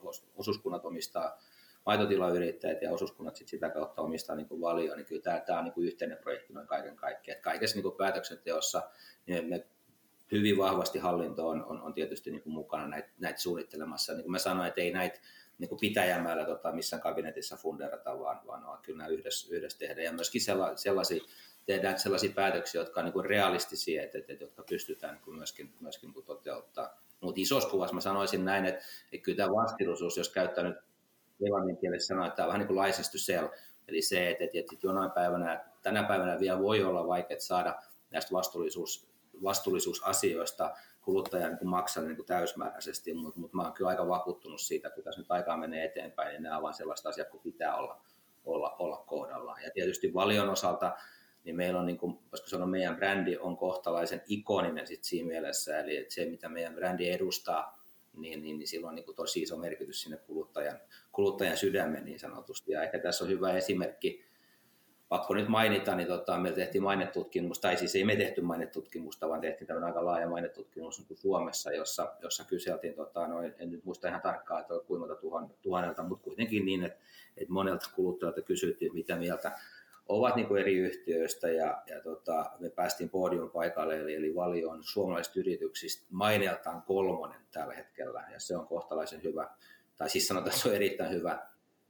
os, osuuskunnat omistaa maitotilayrittäjät ja osuuskunnat sit sitä kautta omistaa niin valio, niin kyllä tämä, tämä on niin yhteinen projekti noin kaiken kaikkiaan. Kaikessa niin päätöksenteossa niin me hyvin vahvasti hallinto on, on, on tietysti niin mukana näitä, näitä suunnittelemassa. Niin kuin mä sanoin, että ei näitä niin kuin pitäjämällä tota, missään kabinetissa funderata, vaan, vaan, vaan kyllä nämä yhdessä, yhdessä tehdä. Ja myöskin sellaisia, sellaisia tehdään sellaisia päätöksiä, jotka on niin realistisia, että, että, jotka pystytään niin kuin myöskin, myöskin niin kuin toteuttaa. Mutta isossa kuvassa mä sanoisin näin, että, että kyllä tämä vastiluisuus, jos käyttää nyt englannin kielessä sanoa, että tämä on vähän niin kuin to sell, eli se, että, että, että jonain päivänä, tänä päivänä vielä voi olla vaikea saada näistä vastuullisuus, vastuullisuusasioista kuluttaja niin maksaa niin kuin täysmääräisesti, mutta, mutta mä oon kyllä aika vakuuttunut siitä, että tässä nyt aikaa menee eteenpäin, niin nämä ovat sellaista asiaa, kuin pitää olla, olla, olla kohdallaan. Ja tietysti valion osalta niin meillä on, niin kuin, voisiko sanoa, meidän brändi on kohtalaisen ikoninen sit siinä mielessä, eli että se, mitä meidän brändi edustaa, niin, niin, niin sillä on niin tosi iso merkitys sinne kuluttajan, kuluttajan sydämen niin sanotusti. Ja ehkä tässä on hyvä esimerkki, pakko nyt mainita, niin tota, me tehtiin mainetutkimus, tai siis ei me tehty mainetutkimusta, vaan tehtiin tämmöinen aika laaja mainetutkimus niin Suomessa, jossa, jossa kyseltiin, tota, no, en nyt muista ihan tarkkaan, että kuinka monta tuhan, tuhannelta, mutta kuitenkin niin, että, että monelta kuluttajalta kysyttiin, mitä mieltä ovat niin kuin eri yhtiöistä ja, ja tota, me päästiin podium paikalle, eli, eli Valio on suomalaisista yrityksistä maineeltaan kolmonen tällä hetkellä ja se on kohtalaisen hyvä, tai siis sanotaan, että se on erittäin hyvä,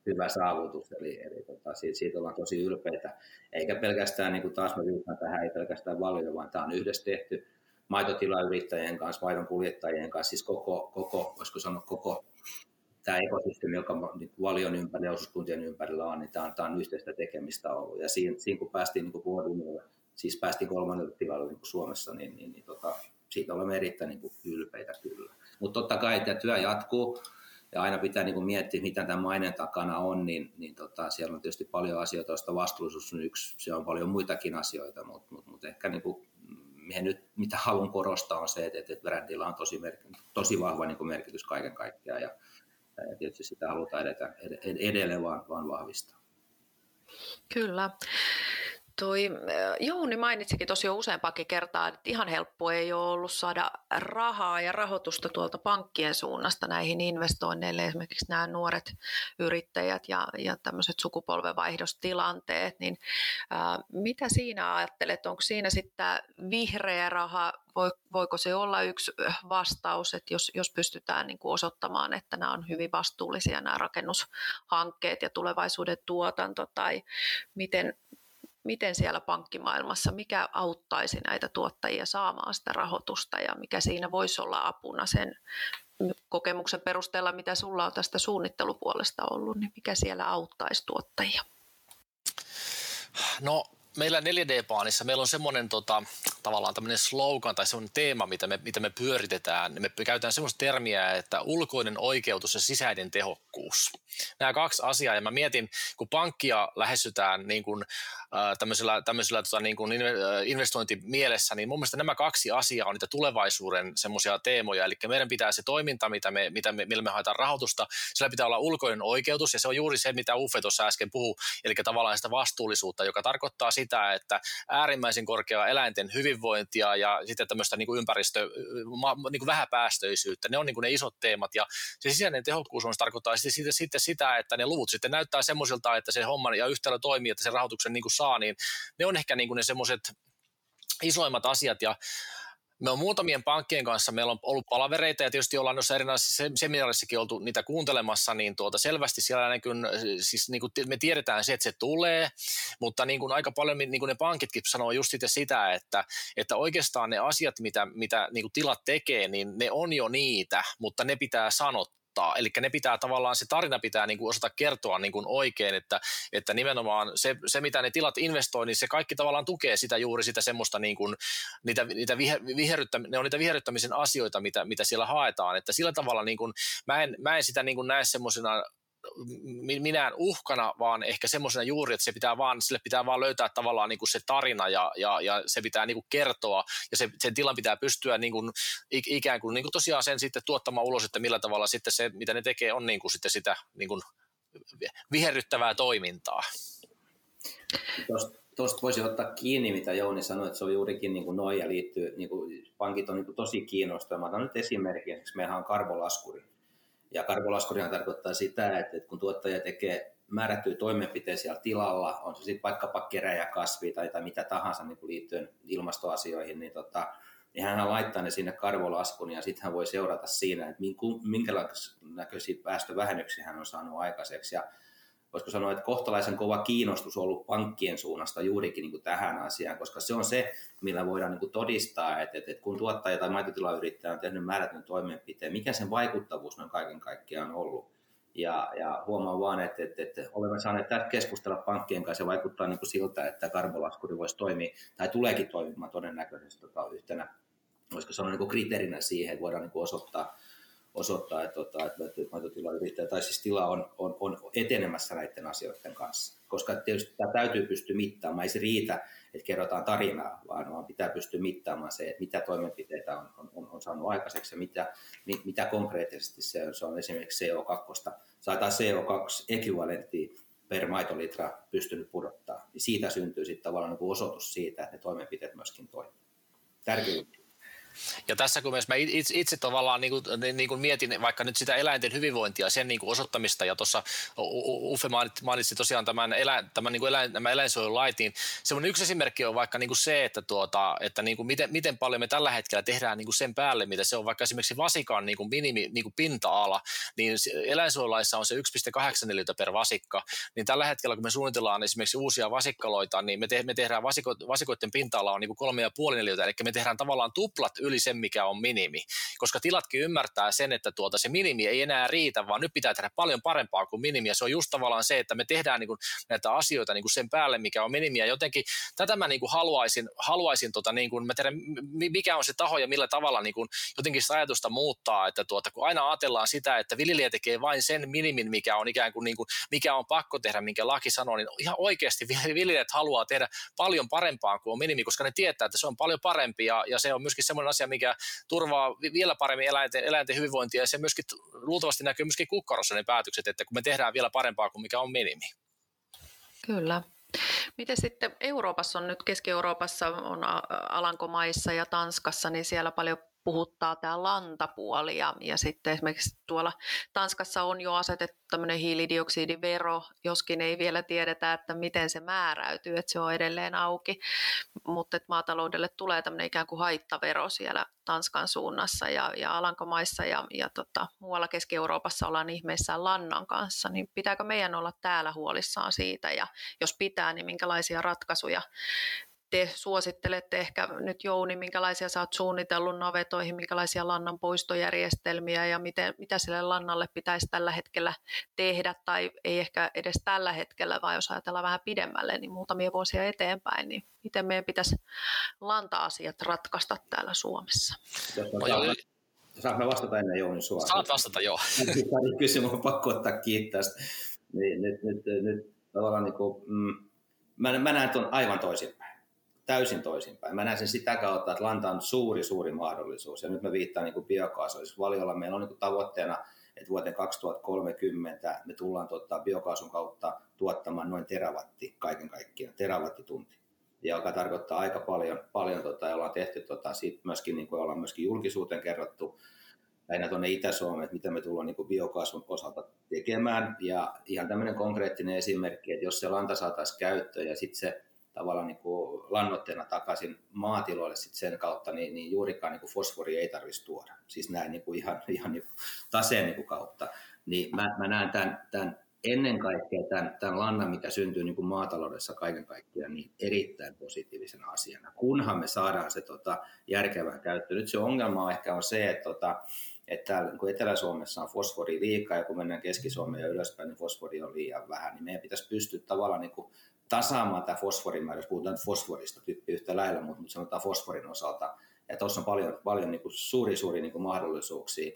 hyvä saavutus, eli, eli tota, siitä, siitä ollaan tosi ylpeitä. Eikä pelkästään, niin kuin taas mä viittaan tähän, ei pelkästään Valio, vaan tämä on yhdessä tehty maitotilayrittäjien kanssa, maidon kuljettajien kanssa, siis koko, koko voisiko sanoa koko tämä ekosysteemi, joka niin valion ympärillä ja osuuskuntien ympärillä on, niin tämä on, tämä on yhteistä tekemistä ollut. Ja siinä, siinä kun päästiin niin vuodimille, siis päästiin kolmannelle tilalle niin Suomessa, niin, niin, niin tota, siitä olemme erittäin niin kuin ylpeitä kyllä. Mutta totta kai tämä työ jatkuu, ja aina pitää niin kuin miettiä, mitä tämän maineen takana on, niin, niin tota, siellä on tietysti paljon asioita, joista vastuullisuus on yksi, se on paljon muitakin asioita, mutta, mutta, mutta ehkä niin kuin, nyt, mitä haluan korostaa on se, että, että brändillä on tosi, merk, tosi vahva niin kuin merkitys kaiken kaikkiaan, ja, ja tietysti sitä halutaan edetä, edelleen vaan, vaan vahvistaa. Kyllä. Toi Jouni mainitsikin tosiaan useampakin kertaa, että ihan helppo ei ole ollut saada rahaa ja rahoitusta tuolta pankkien suunnasta näihin investoinneille, esimerkiksi nämä nuoret yrittäjät ja, ja tämmöiset sukupolvenvaihdostilanteet, niin ää, mitä siinä ajattelet, onko siinä sitten vihreä raha, voiko se olla yksi vastaus, että jos, jos pystytään niin kuin osoittamaan, että nämä on hyvin vastuullisia nämä rakennushankkeet ja tulevaisuuden tuotanto, tai miten, miten siellä pankkimaailmassa, mikä auttaisi näitä tuottajia saamaan sitä rahoitusta ja mikä siinä voisi olla apuna sen kokemuksen perusteella, mitä sulla on tästä suunnittelupuolesta ollut, niin mikä siellä auttaisi tuottajia? No meillä 4D-paanissa meillä on semmoinen tota, tavallaan tämmöinen slogan tai semmoinen teema, mitä me, mitä me pyöritetään. Me käytetään semmoista termiä, että ulkoinen oikeutus ja sisäinen tehokkuus. Nämä kaksi asiaa, ja mä mietin, kun pankkia lähestytään niin kuin, äh, tämmöisellä, tämmöisellä tota, niin kuin investointimielessä, niin mun mielestä nämä kaksi asiaa on niitä tulevaisuuden semmoisia teemoja, eli meidän pitää se toiminta, mitä me, mitä me, millä me haetaan rahoitusta, sillä pitää olla ulkoinen oikeutus, ja se on juuri se, mitä Uffe tuossa äsken puhui, eli tavallaan sitä vastuullisuutta, joka tarkoittaa sitä, että äärimmäisen korkea eläinten hyvinvointia ja sitten tämmöistä niin kuin ympäristö, niin kuin vähäpäästöisyyttä, ne on niin kuin ne isot teemat, ja se sisäinen tehokkuus on, tarkoittaa sitten, sitten sitä, että ne luvut sitten näyttää semmoisilta, että se homma ja yhtälö toimii, että se rahoituksen niin kuin saa, niin ne on ehkä niin kuin ne semmoiset isoimmat asiat ja me on muutamien pankkien kanssa, meillä on ollut palavereita ja tietysti ollaan noissa erinäisissä seminaarissakin oltu niitä kuuntelemassa, niin tuota selvästi siellä niin kuin, siis niin kuin me tiedetään se, että se tulee, mutta niin kuin aika paljon niin kuin ne pankitkin sanoo just sitä, että, että oikeastaan ne asiat, mitä, mitä niin kuin tilat tekee, niin ne on jo niitä, mutta ne pitää sanottaa auttaa. Eli ne pitää tavallaan, se tarina pitää niin kuin osata kertoa niin kuin oikein, että, että nimenomaan se, se, mitä ne tilat investoi, niin se kaikki tavallaan tukee sitä juuri sitä semmoista, niin kuin, niitä, niitä viher, viherryttä, ne on niitä viherryttämisen asioita, mitä, mitä siellä haetaan. Että sillä tavalla niin kuin, mä, en, mä en sitä niin kuin näe semmoisena minään uhkana, vaan ehkä semmoisena juuri, että se pitää vaan, sille pitää vaan löytää tavallaan niin kuin se tarina ja, ja, ja se pitää niin kuin kertoa ja se, sen tilan pitää pystyä niin kuin, ikään kuin, niin kuin tosiaan sen sitten tuottamaan ulos, että millä tavalla sitten se, mitä ne tekee, on niin kuin sitten sitä niin kuin viherryttävää toimintaa. Tuosta voisi ottaa kiinni, mitä Jouni sanoi, että se on juurikin niin kuin noin ja liittyy, niin kuin pankit on niin kuin tosi kiinnostavaa. Mä nyt esimerkki, esimerkiksi meillähän on karbolaskuri, ja karkolaskurihan tarkoittaa sitä, että kun tuottaja tekee määrättyjä toimenpiteitä siellä tilalla, on se sitten vaikkapa keräjä kasvi tai, tai mitä tahansa niin liittyen ilmastoasioihin, niin, tota, niin hän laittaa ne sinne karvolaskun ja sitten hän voi seurata siinä, että minkälaisia päästövähennyksiä hän on saanut aikaiseksi. Ja voisiko sanoa, että kohtalaisen kova kiinnostus on ollut pankkien suunnasta juurikin niin kuin tähän asiaan, koska se on se, millä voidaan niin kuin todistaa, että, että, että kun tuottaja tai maitotilayrittäjä on tehnyt määrätyn toimenpiteen, mikä sen vaikuttavuus on kaiken kaikkiaan ollut. Ja, ja huomaan vaan, että, että, että olemme saaneet tässä keskustella pankkien kanssa ja vaikuttaa niin kuin siltä, että karbolaskuri voisi toimia tai tuleekin toimimaan todennäköisesti tota, yhtenä, voisiko sanoa niin kuin kriteerinä siihen, että voidaan niin kuin osoittaa, osoittaa, että, tota, että, maitotilayrittäjä tai siis tila on, on, on etenemässä näiden asioiden kanssa. Koska tietysti tämä täytyy pystyä mittaamaan, ei se riitä, että kerrotaan tarinaa, vaan, vaan pitää pystyä mittaamaan se, että mitä toimenpiteitä on, on, on saanut aikaiseksi ja mitä, mitä konkreettisesti se on, se on esimerkiksi CO2, tai CO2-ekvivalenttia per maitolitra pystynyt pudottaa. Niin siitä syntyy sitten tavallaan niin osoitus siitä, että ne toimenpiteet myöskin toimivat. Tärkeä ja tässä kun myös mä itse, itse tavallaan niin kuin, niin kuin mietin vaikka nyt sitä eläinten hyvinvointia, sen niin kuin osoittamista, ja tuossa Uffe mainitsi tosiaan tämän, elä, tämän niin kuin eläin, nämä eläinsuojelulait, niin semmoinen yksi esimerkki on vaikka niin kuin se, että, tuota, että niin kuin miten, miten paljon me tällä hetkellä tehdään niin kuin sen päälle, mitä se on vaikka esimerkiksi vasikan niin kuin minimi niin kuin pinta-ala, niin eläinsuojelulaissa on se 1,8 neliötä per vasikka, niin tällä hetkellä kun me suunnitellaan esimerkiksi uusia vasikkaloita, niin me, te, me tehdään vasiko, vasikoiden pinta-ala on niin kuin 3,5 neliötä, eli me tehdään tavallaan tuplat yli sen, mikä on minimi. Koska tilatkin ymmärtää sen, että tuota, se minimi ei enää riitä, vaan nyt pitää tehdä paljon parempaa kuin minimi. Ja se on just tavallaan se, että me tehdään niin kuin näitä asioita niin kuin sen päälle, mikä on minimi. Ja jotenkin tätä mä niin kuin haluaisin, haluaisin tota, niin kuin, mä tiedän, mikä on se taho ja millä tavalla niin kuin jotenkin sitä ajatusta muuttaa, että tuota, kun aina ajatellaan sitä, että viljelijä tekee vain sen minimin, mikä on ikään kuin, niin kuin mikä on pakko tehdä, minkä laki sanoo, niin ihan oikeasti viljelijät haluaa tehdä paljon parempaa kuin on minimi, koska ne tietää, että se on paljon parempi ja, ja se on myöskin semmoinen asia, mikä turvaa vielä paremmin eläinten, eläinten hyvinvointia ja se myöskin luultavasti näkyy myöskin kukkarossa ne päätökset, että kun me tehdään vielä parempaa kuin mikä on minimi. Kyllä. Miten sitten Euroopassa on nyt, Keski-Euroopassa on Alankomaissa ja Tanskassa, niin siellä paljon puhuttaa tämä lantapuoli ja, ja sitten esimerkiksi tuolla Tanskassa on jo asetettu tämmöinen hiilidioksidivero, joskin ei vielä tiedetä, että miten se määräytyy, että se on edelleen auki, mutta että maataloudelle tulee tämmöinen ikään kuin haittavero siellä Tanskan suunnassa ja, ja Alankomaissa ja, ja tota, muualla Keski-Euroopassa ollaan ihmeissään lannan kanssa, niin pitääkö meidän olla täällä huolissaan siitä? Ja jos pitää, niin minkälaisia ratkaisuja te suosittelette ehkä nyt Jouni, minkälaisia sä oot suunnitellut navetoihin, minkälaisia lannan poistojärjestelmiä ja miten, mitä sille lannalle pitäisi tällä hetkellä tehdä tai ei ehkä edes tällä hetkellä, vaan jos ajatellaan vähän pidemmälle, niin muutamia vuosia eteenpäin, niin miten meidän pitäisi lanta-asiat ratkaista täällä Suomessa? Saanko vastata ennen Jouni sua? Saat vastata, joo. Kysymys on pakko ottaa kiittää. Niin, nyt, nyt, nyt tavallaan niin kuin, mm, mä, mä näen tuon aivan toisinpäin täysin toisinpäin. Mä näen sen sitä kautta, että lanta on suuri, suuri mahdollisuus. Ja nyt mä viittaan niin biokaasuun. Valiolla meillä on niin tavoitteena, että vuoteen 2030 me tullaan tuottaa biokaasun kautta tuottamaan noin terawatti kaiken kaikkiaan, terawattitunti. Ja joka tarkoittaa aika paljon, paljon tota, ja ollaan tehty tota, siitä myöskin, niin kuin ollaan myöskin julkisuuteen kerrottu, lähinnä tuonne Itä-Suomeen, että mitä me tullaan niin biokaasun osalta tekemään. Ja ihan tämmöinen konkreettinen esimerkki, että jos se lanta saataisiin käyttöön ja sitten se tavallaan niin kuin lannoitteena takaisin maatiloille sit sen kautta, niin, niin juurikaan niin kuin fosfori ei tarvitsisi tuoda. Siis näin niin kuin ihan, ihan niin kuin taseen niin kuin kautta. Niin mä, mä näen tämän, tämän ennen kaikkea tämän, tämän lannan, mikä syntyy niin kuin maataloudessa kaiken kaikkiaan, niin erittäin positiivisena asiana, kunhan me saadaan se tota, järkevään käyttöön. Nyt se ongelma ehkä on se, että tota, että täällä niin Etelä-Suomessa on fosfori liikaa ja kun mennään Keski-Suomeen ja ylöspäin, niin fosfori on liian vähän, niin meidän pitäisi pystyä tavallaan niin kuin tasaamaan tämä fosforin määrä, jos puhutaan fosforista tyyppi yhtä lailla, mutta, sanotaan fosforin osalta. Ja tuossa on paljon, paljon niin kuin suuri, suuri niin kuin mahdollisuuksia.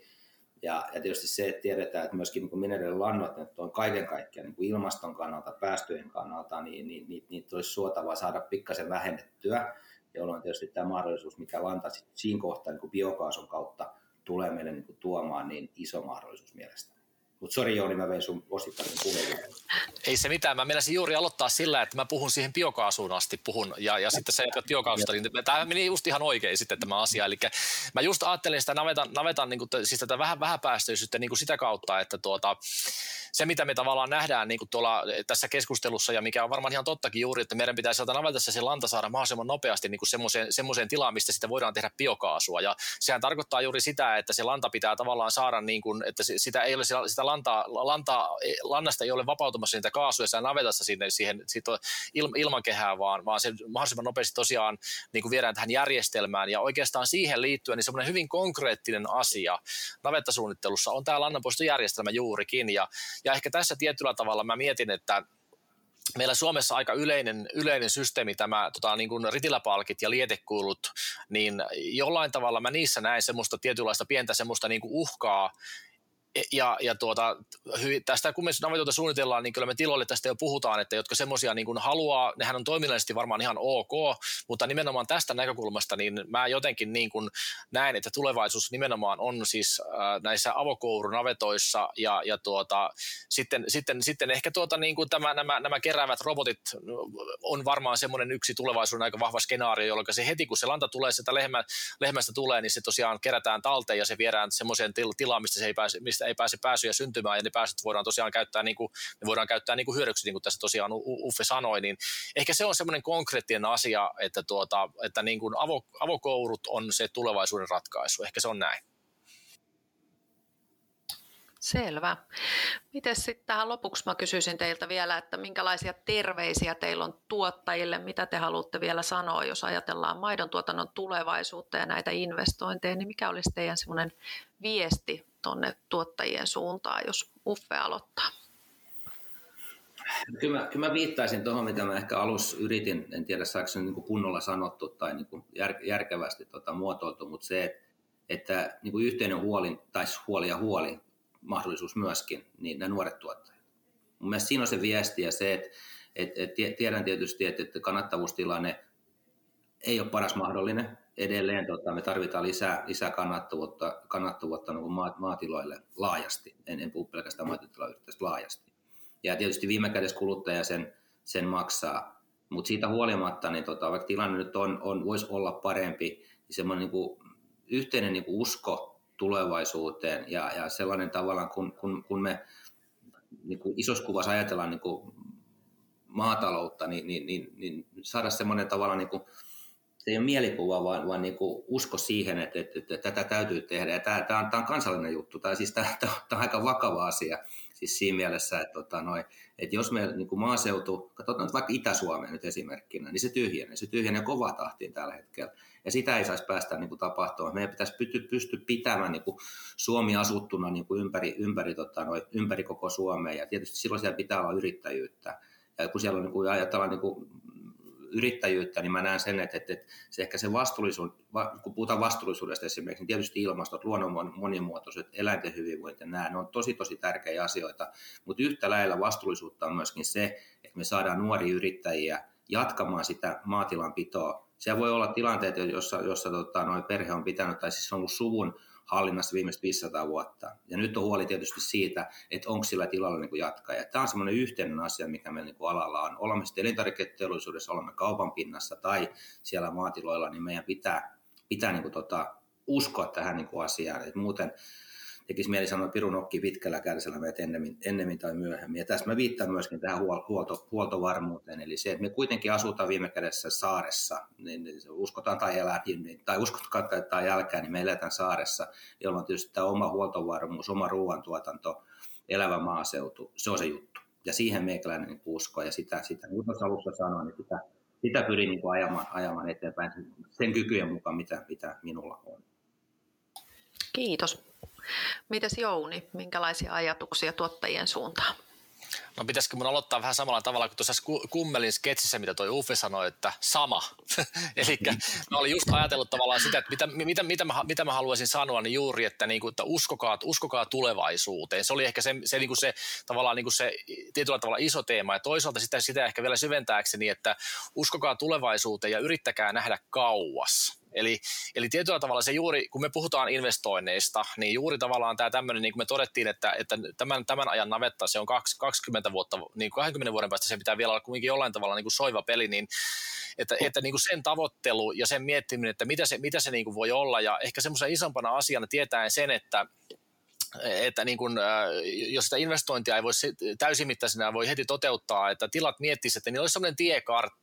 Ja, ja tietysti se, että tiedetään, että myöskin niin mineraalilannot on kaiken kaikkiaan niin kuin ilmaston kannalta, päästöjen kannalta, niin, niin, niin niitä olisi suotavaa saada pikkasen vähennettyä, jolloin tietysti tämä mahdollisuus, mikä lanta siinä kohtaa niin kuin biokaasun kautta tulee meille niin kuin tuomaan, niin iso mahdollisuus mielestäni. Mutta sori Jouni, mä vein sun osittaisen puheenvuoron. Ei se mitään. Mä menisin juuri aloittaa sillä, että mä puhun siihen biokaasuun asti puhun ja, ja sitten sä jatkat biokaasusta. Niin tämä meni just ihan oikein sitten tämä asia. Eli mä just ajattelin sitä navetan, navetan niin kuin, siis tätä vähän, vähäpäästöisyyttä niin kuin sitä kautta, että tuota, se mitä me tavallaan nähdään niin kuin tuolla tässä keskustelussa ja mikä on varmaan ihan tottakin juuri, että meidän pitäisi sieltä navetassa se lanta saada mahdollisimman nopeasti niin semmoiseen tilaan, mistä sitä voidaan tehdä biokaasua. Ja sehän tarkoittaa juuri sitä, että se lanta pitää tavallaan saada, niin kuin, että sitä ei ole sitä lantaa, lantaa, lannasta ei ole vapautumassa niitä kaasuja siellä navetassa sinne siihen il, ilmakehään, vaan, vaan se mahdollisimman nopeasti tosiaan niin kuin viedään tähän järjestelmään. Ja oikeastaan siihen liittyen niin semmoinen hyvin konkreettinen asia navettasuunnittelussa on tämä lannanpoistojärjestelmä juurikin. Ja, ja ehkä tässä tietyllä tavalla mä mietin, että meillä Suomessa aika yleinen, yleinen systeemi tämä tota, niin kuin ritiläpalkit ja lietekulut, niin jollain tavalla mä niissä näen semmoista tietynlaista pientä semmoista niin kuin uhkaa, ja, ja tuota, tästä kun me navetoita suunnitellaan, niin kyllä me tiloille tästä jo puhutaan, että jotka semmoisia niin haluaa, nehän on toiminnallisesti varmaan ihan ok, mutta nimenomaan tästä näkökulmasta, niin mä jotenkin niin kuin näen, että tulevaisuus nimenomaan on siis äh, näissä avokourunavetoissa ja, ja tuota, sitten, sitten, sitten ehkä tuota, niin kuin tämä, nämä, nämä keräävät robotit on varmaan semmoinen yksi tulevaisuuden aika vahva skenaario, jolloin se heti kun se lanta tulee, sitä lehmä, lehmästä tulee, niin se tosiaan kerätään talteen ja se viedään semmoiseen tilaan, mistä se ei pääse, mistä ei pääse pääsyjä syntymään ja ne pääsyt voidaan tosiaan käyttää, niin kuin, ne voidaan käyttää niin kuin hyödyksi, niin kuin tässä tosiaan Uffe sanoi, niin ehkä se on semmoinen konkreettinen asia, että, tuota, että niin kuin avo, avokourut on se tulevaisuuden ratkaisu. Ehkä se on näin. Selvä. Miten sitten tähän lopuksi mä kysyisin teiltä vielä, että minkälaisia terveisiä teillä on tuottajille, mitä te haluatte vielä sanoa, jos ajatellaan maidon tuotannon tulevaisuutta ja näitä investointeja, niin mikä olisi teidän semmoinen viesti tuonne tuottajien suuntaan, jos Uffe aloittaa? Kyllä mä, kyllä mä viittaisin tuohon, mitä mä ehkä alussa yritin, en tiedä saako se niin kunnolla sanottu tai niin kuin jär, järkevästi tota muotoiltu, mutta se, että, että niin kuin yhteinen huoli, tai huoli ja huoli, mahdollisuus myöskin, niin nämä nuoret tuottajat. Mun mielestä siinä on se viesti ja se, että, että, että tiedän tietysti, että, että kannattavuustilanne ei ole paras mahdollinen. Edelleen tota, me tarvitaan lisää, lisää kannattavuutta, kannattavuutta niin maatiloille laajasti. En, en puhu pelkästään maatiloyrittäjistä laajasti. Ja tietysti viime kädessä kuluttaja sen, sen maksaa. Mutta siitä huolimatta, niin tota, vaikka tilanne nyt on, on, voisi olla parempi, niin semmoinen niin yhteinen niin usko tulevaisuuteen ja, ja sellainen tavallaan, kun, kun, kun me niin kuin isossa kuvassa ajatellaan niin kuin maataloutta, niin, niin, niin, niin saada semmoinen tavallaan niin kuin, se ei ole mielikuva, vaan, vaan niin kuin usko siihen, että, että, että, tätä täytyy tehdä. Ja tämä, tämä, on, tämä on kansallinen juttu, tai siis tämä, tämä, on aika vakava asia siis siinä mielessä, että, tota, noi, että jos me niin kuin maaseutu, katsotaan nyt vaikka Itä-Suomea nyt esimerkkinä, niin se tyhjenee. Se tyhjenee kovaa tahtiin tällä hetkellä. Ja sitä ei saisi päästä niin kuin tapahtumaan. Meidän pitäisi pysty, pysty pitämään niin kuin Suomi asuttuna niin kuin ympäri, ympäri, tota, noi, ympäri koko Suomea. Ja tietysti silloin siellä pitää olla yrittäjyyttä. Ja kun siellä on, niin kuin, ajatellaan niin kuin yrittäjyyttä, niin mä näen sen, että, että, että se ehkä se vastuullisuus, kun puhutaan vastuullisuudesta esimerkiksi, niin tietysti ilmastot, luonnon monimuotoisuus, eläinten hyvinvointi, nämä ne on tosi tosi tärkeitä asioita, mutta yhtä lailla vastuullisuutta on myöskin se, että me saadaan nuoria yrittäjiä jatkamaan sitä maatilanpitoa. Siellä voi olla tilanteita, jossa, jossa tota, noi perhe on pitänyt, tai siis on ollut suvun hallinnassa viimeiset 500 vuotta. Ja nyt on huoli tietysti siitä, että onko sillä tilalla niin jatkaja. Tämä on semmoinen yhteinen asia, mikä meillä niin alalla on. Olemme sitten elintarviketeollisuudessa, olemme kaupan pinnassa tai siellä maatiloilla, niin meidän pitää, pitää niin kuin tota, uskoa tähän niin kuin asiaan. Et muuten tekisi mieli sanoa pirun okki pitkällä kärsellä meitä ennemmin, ennemmin tai myöhemmin. Ja tässä mä viittaan myöskin tähän huolto, huoltovarmuuteen, eli se, että me kuitenkin asutaan viime kädessä saaressa, niin, uskotaan tai elääkin, niin, tai uskotaan tai jälkeen, niin me eletään saaressa, jolloin tietysti tämä oma huoltovarmuus, oma ruoantuotanto, elävä maaseutu, se on se juttu. Ja siihen meikäläinen niin usko, ja sitä, sitä niin kuin alussa sanoin, niin sitä, sitä pyrin niin ajamaan, ajamaan eteenpäin sen kykyjen mukaan, mitä, mitä minulla on. Kiitos. Mites Jouni, minkälaisia ajatuksia tuottajien suuntaan? No pitäisikö mun aloittaa vähän samalla tavalla kuin tuossa Kummelin sketsissä, mitä toi Uffe sanoi, että sama. Eli mä olin just ajatellut tavallaan sitä, että mitä, mitä, mitä, mä, mitä mä haluaisin sanoa, niin juuri, että, niin kuin, että uskokaa, uskokaa tulevaisuuteen. Se oli ehkä se, se, niin kuin se tavallaan niin kuin se tietyllä tavalla iso teema, ja toisaalta sitä, sitä ehkä vielä syventääkseni, että uskokaa tulevaisuuteen ja yrittäkää nähdä kauas. Eli, eli tietyllä tavalla se juuri, kun me puhutaan investoinneista, niin juuri tavallaan tämä tämmöinen, niin kuin me todettiin, että, että tämän, tämän ajan navetta, se on 20 vuotta, niin 20 vuoden päästä se pitää vielä olla kuitenkin jollain tavalla niin kuin soiva peli, niin että, että niin kuin sen tavoittelu ja sen miettiminen, että mitä se, mitä se niin kuin voi olla, ja ehkä semmoisen isompana asiana tietäen sen, että että niin kun, jos sitä investointia ei voi täysimittaisena voi heti toteuttaa, että tilat miettisivät, että niillä olisi sellainen tiekartta,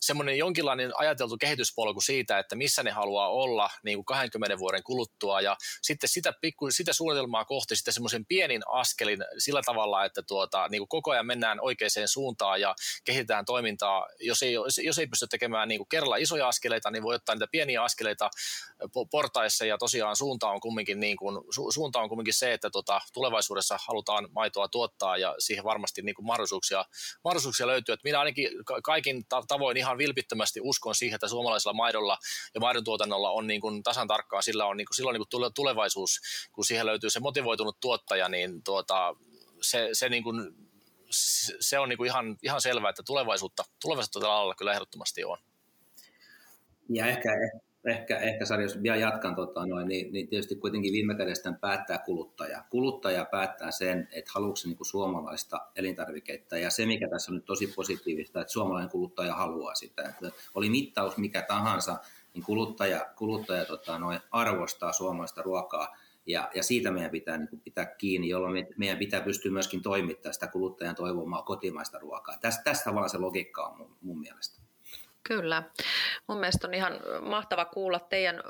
semmoinen jonkinlainen ajateltu kehityspolku siitä, että missä ne haluaa olla niin kuin 20 vuoden kuluttua ja sitten sitä, pikku, sitä suunnitelmaa kohti sitten semmoisen pienin askelin sillä tavalla, että tuota, niin kuin koko ajan mennään oikeaan suuntaan ja kehitetään toimintaa. Jos ei, jos ei pysty tekemään niin kuin kerralla isoja askeleita, niin voi ottaa niitä pieniä askeleita portaissa ja tosiaan suunta on kumminkin, niin kuin, su, suunta on kumminkin se, että tuota, tulevaisuudessa halutaan maitoa tuottaa ja siihen varmasti niin kuin mahdollisuuksia, mahdollisuuksia löytyy. Että minä ainakin kaikin tavoin ihan vilpittömästi uskon siihen, että suomalaisella maidolla ja maidon tuotannolla on niin kuin tasan tarkkaan, sillä on niin kuin, silloin niin kuin tulevaisuus, kun siihen löytyy se motivoitunut tuottaja, niin tuota, se, se, niin kuin, se on niin kuin ihan, ihan selvää, että tulevaisuutta, tulevaisuutta tällä alalla kyllä ehdottomasti on. Ja ehkä, ehkä, ehkä Sari, jos vielä jatkan, tota, noin, niin, niin, tietysti kuitenkin viime kädessä päättää kuluttaja. Kuluttaja päättää sen, että haluatko niin suomalaista elintarviketta. Ja se, mikä tässä on nyt tosi positiivista, että suomalainen kuluttaja haluaa sitä. Että oli mittaus mikä tahansa, niin kuluttaja, kuluttaja tota, noin, arvostaa suomalaista ruokaa. Ja, ja siitä meidän pitää niin kuin, pitää kiinni, jolloin me, meidän pitää pystyä myöskin toimittamaan sitä kuluttajan toivomaa kotimaista ruokaa. Tästä, tästä vaan se logiikka on mun, mun mielestä. Kyllä. Mun mielestä on ihan mahtava kuulla teidän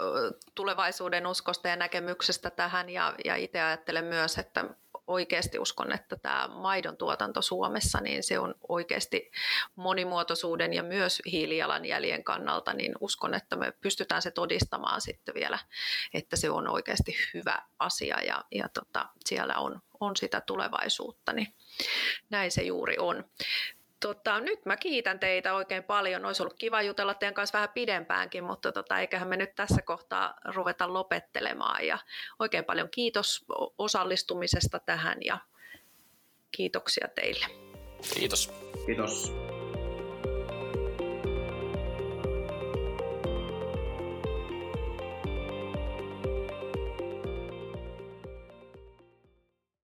tulevaisuuden uskosta ja näkemyksestä tähän ja, ja itse ajattelen myös, että oikeasti uskon, että tämä maidon tuotanto Suomessa, niin se on oikeasti monimuotoisuuden ja myös hiilijalanjäljen kannalta, niin uskon, että me pystytään se todistamaan sitten vielä, että se on oikeasti hyvä asia ja, ja tota, siellä on, on sitä tulevaisuutta, niin näin se juuri on. Tota, nyt mä kiitän teitä oikein paljon. Olisi ollut kiva jutella teidän kanssa vähän pidempäänkin, mutta tota, eiköhän me nyt tässä kohtaa ruveta lopettelemaan. Ja oikein paljon kiitos osallistumisesta tähän ja kiitoksia teille. Kiitos. Kiitos.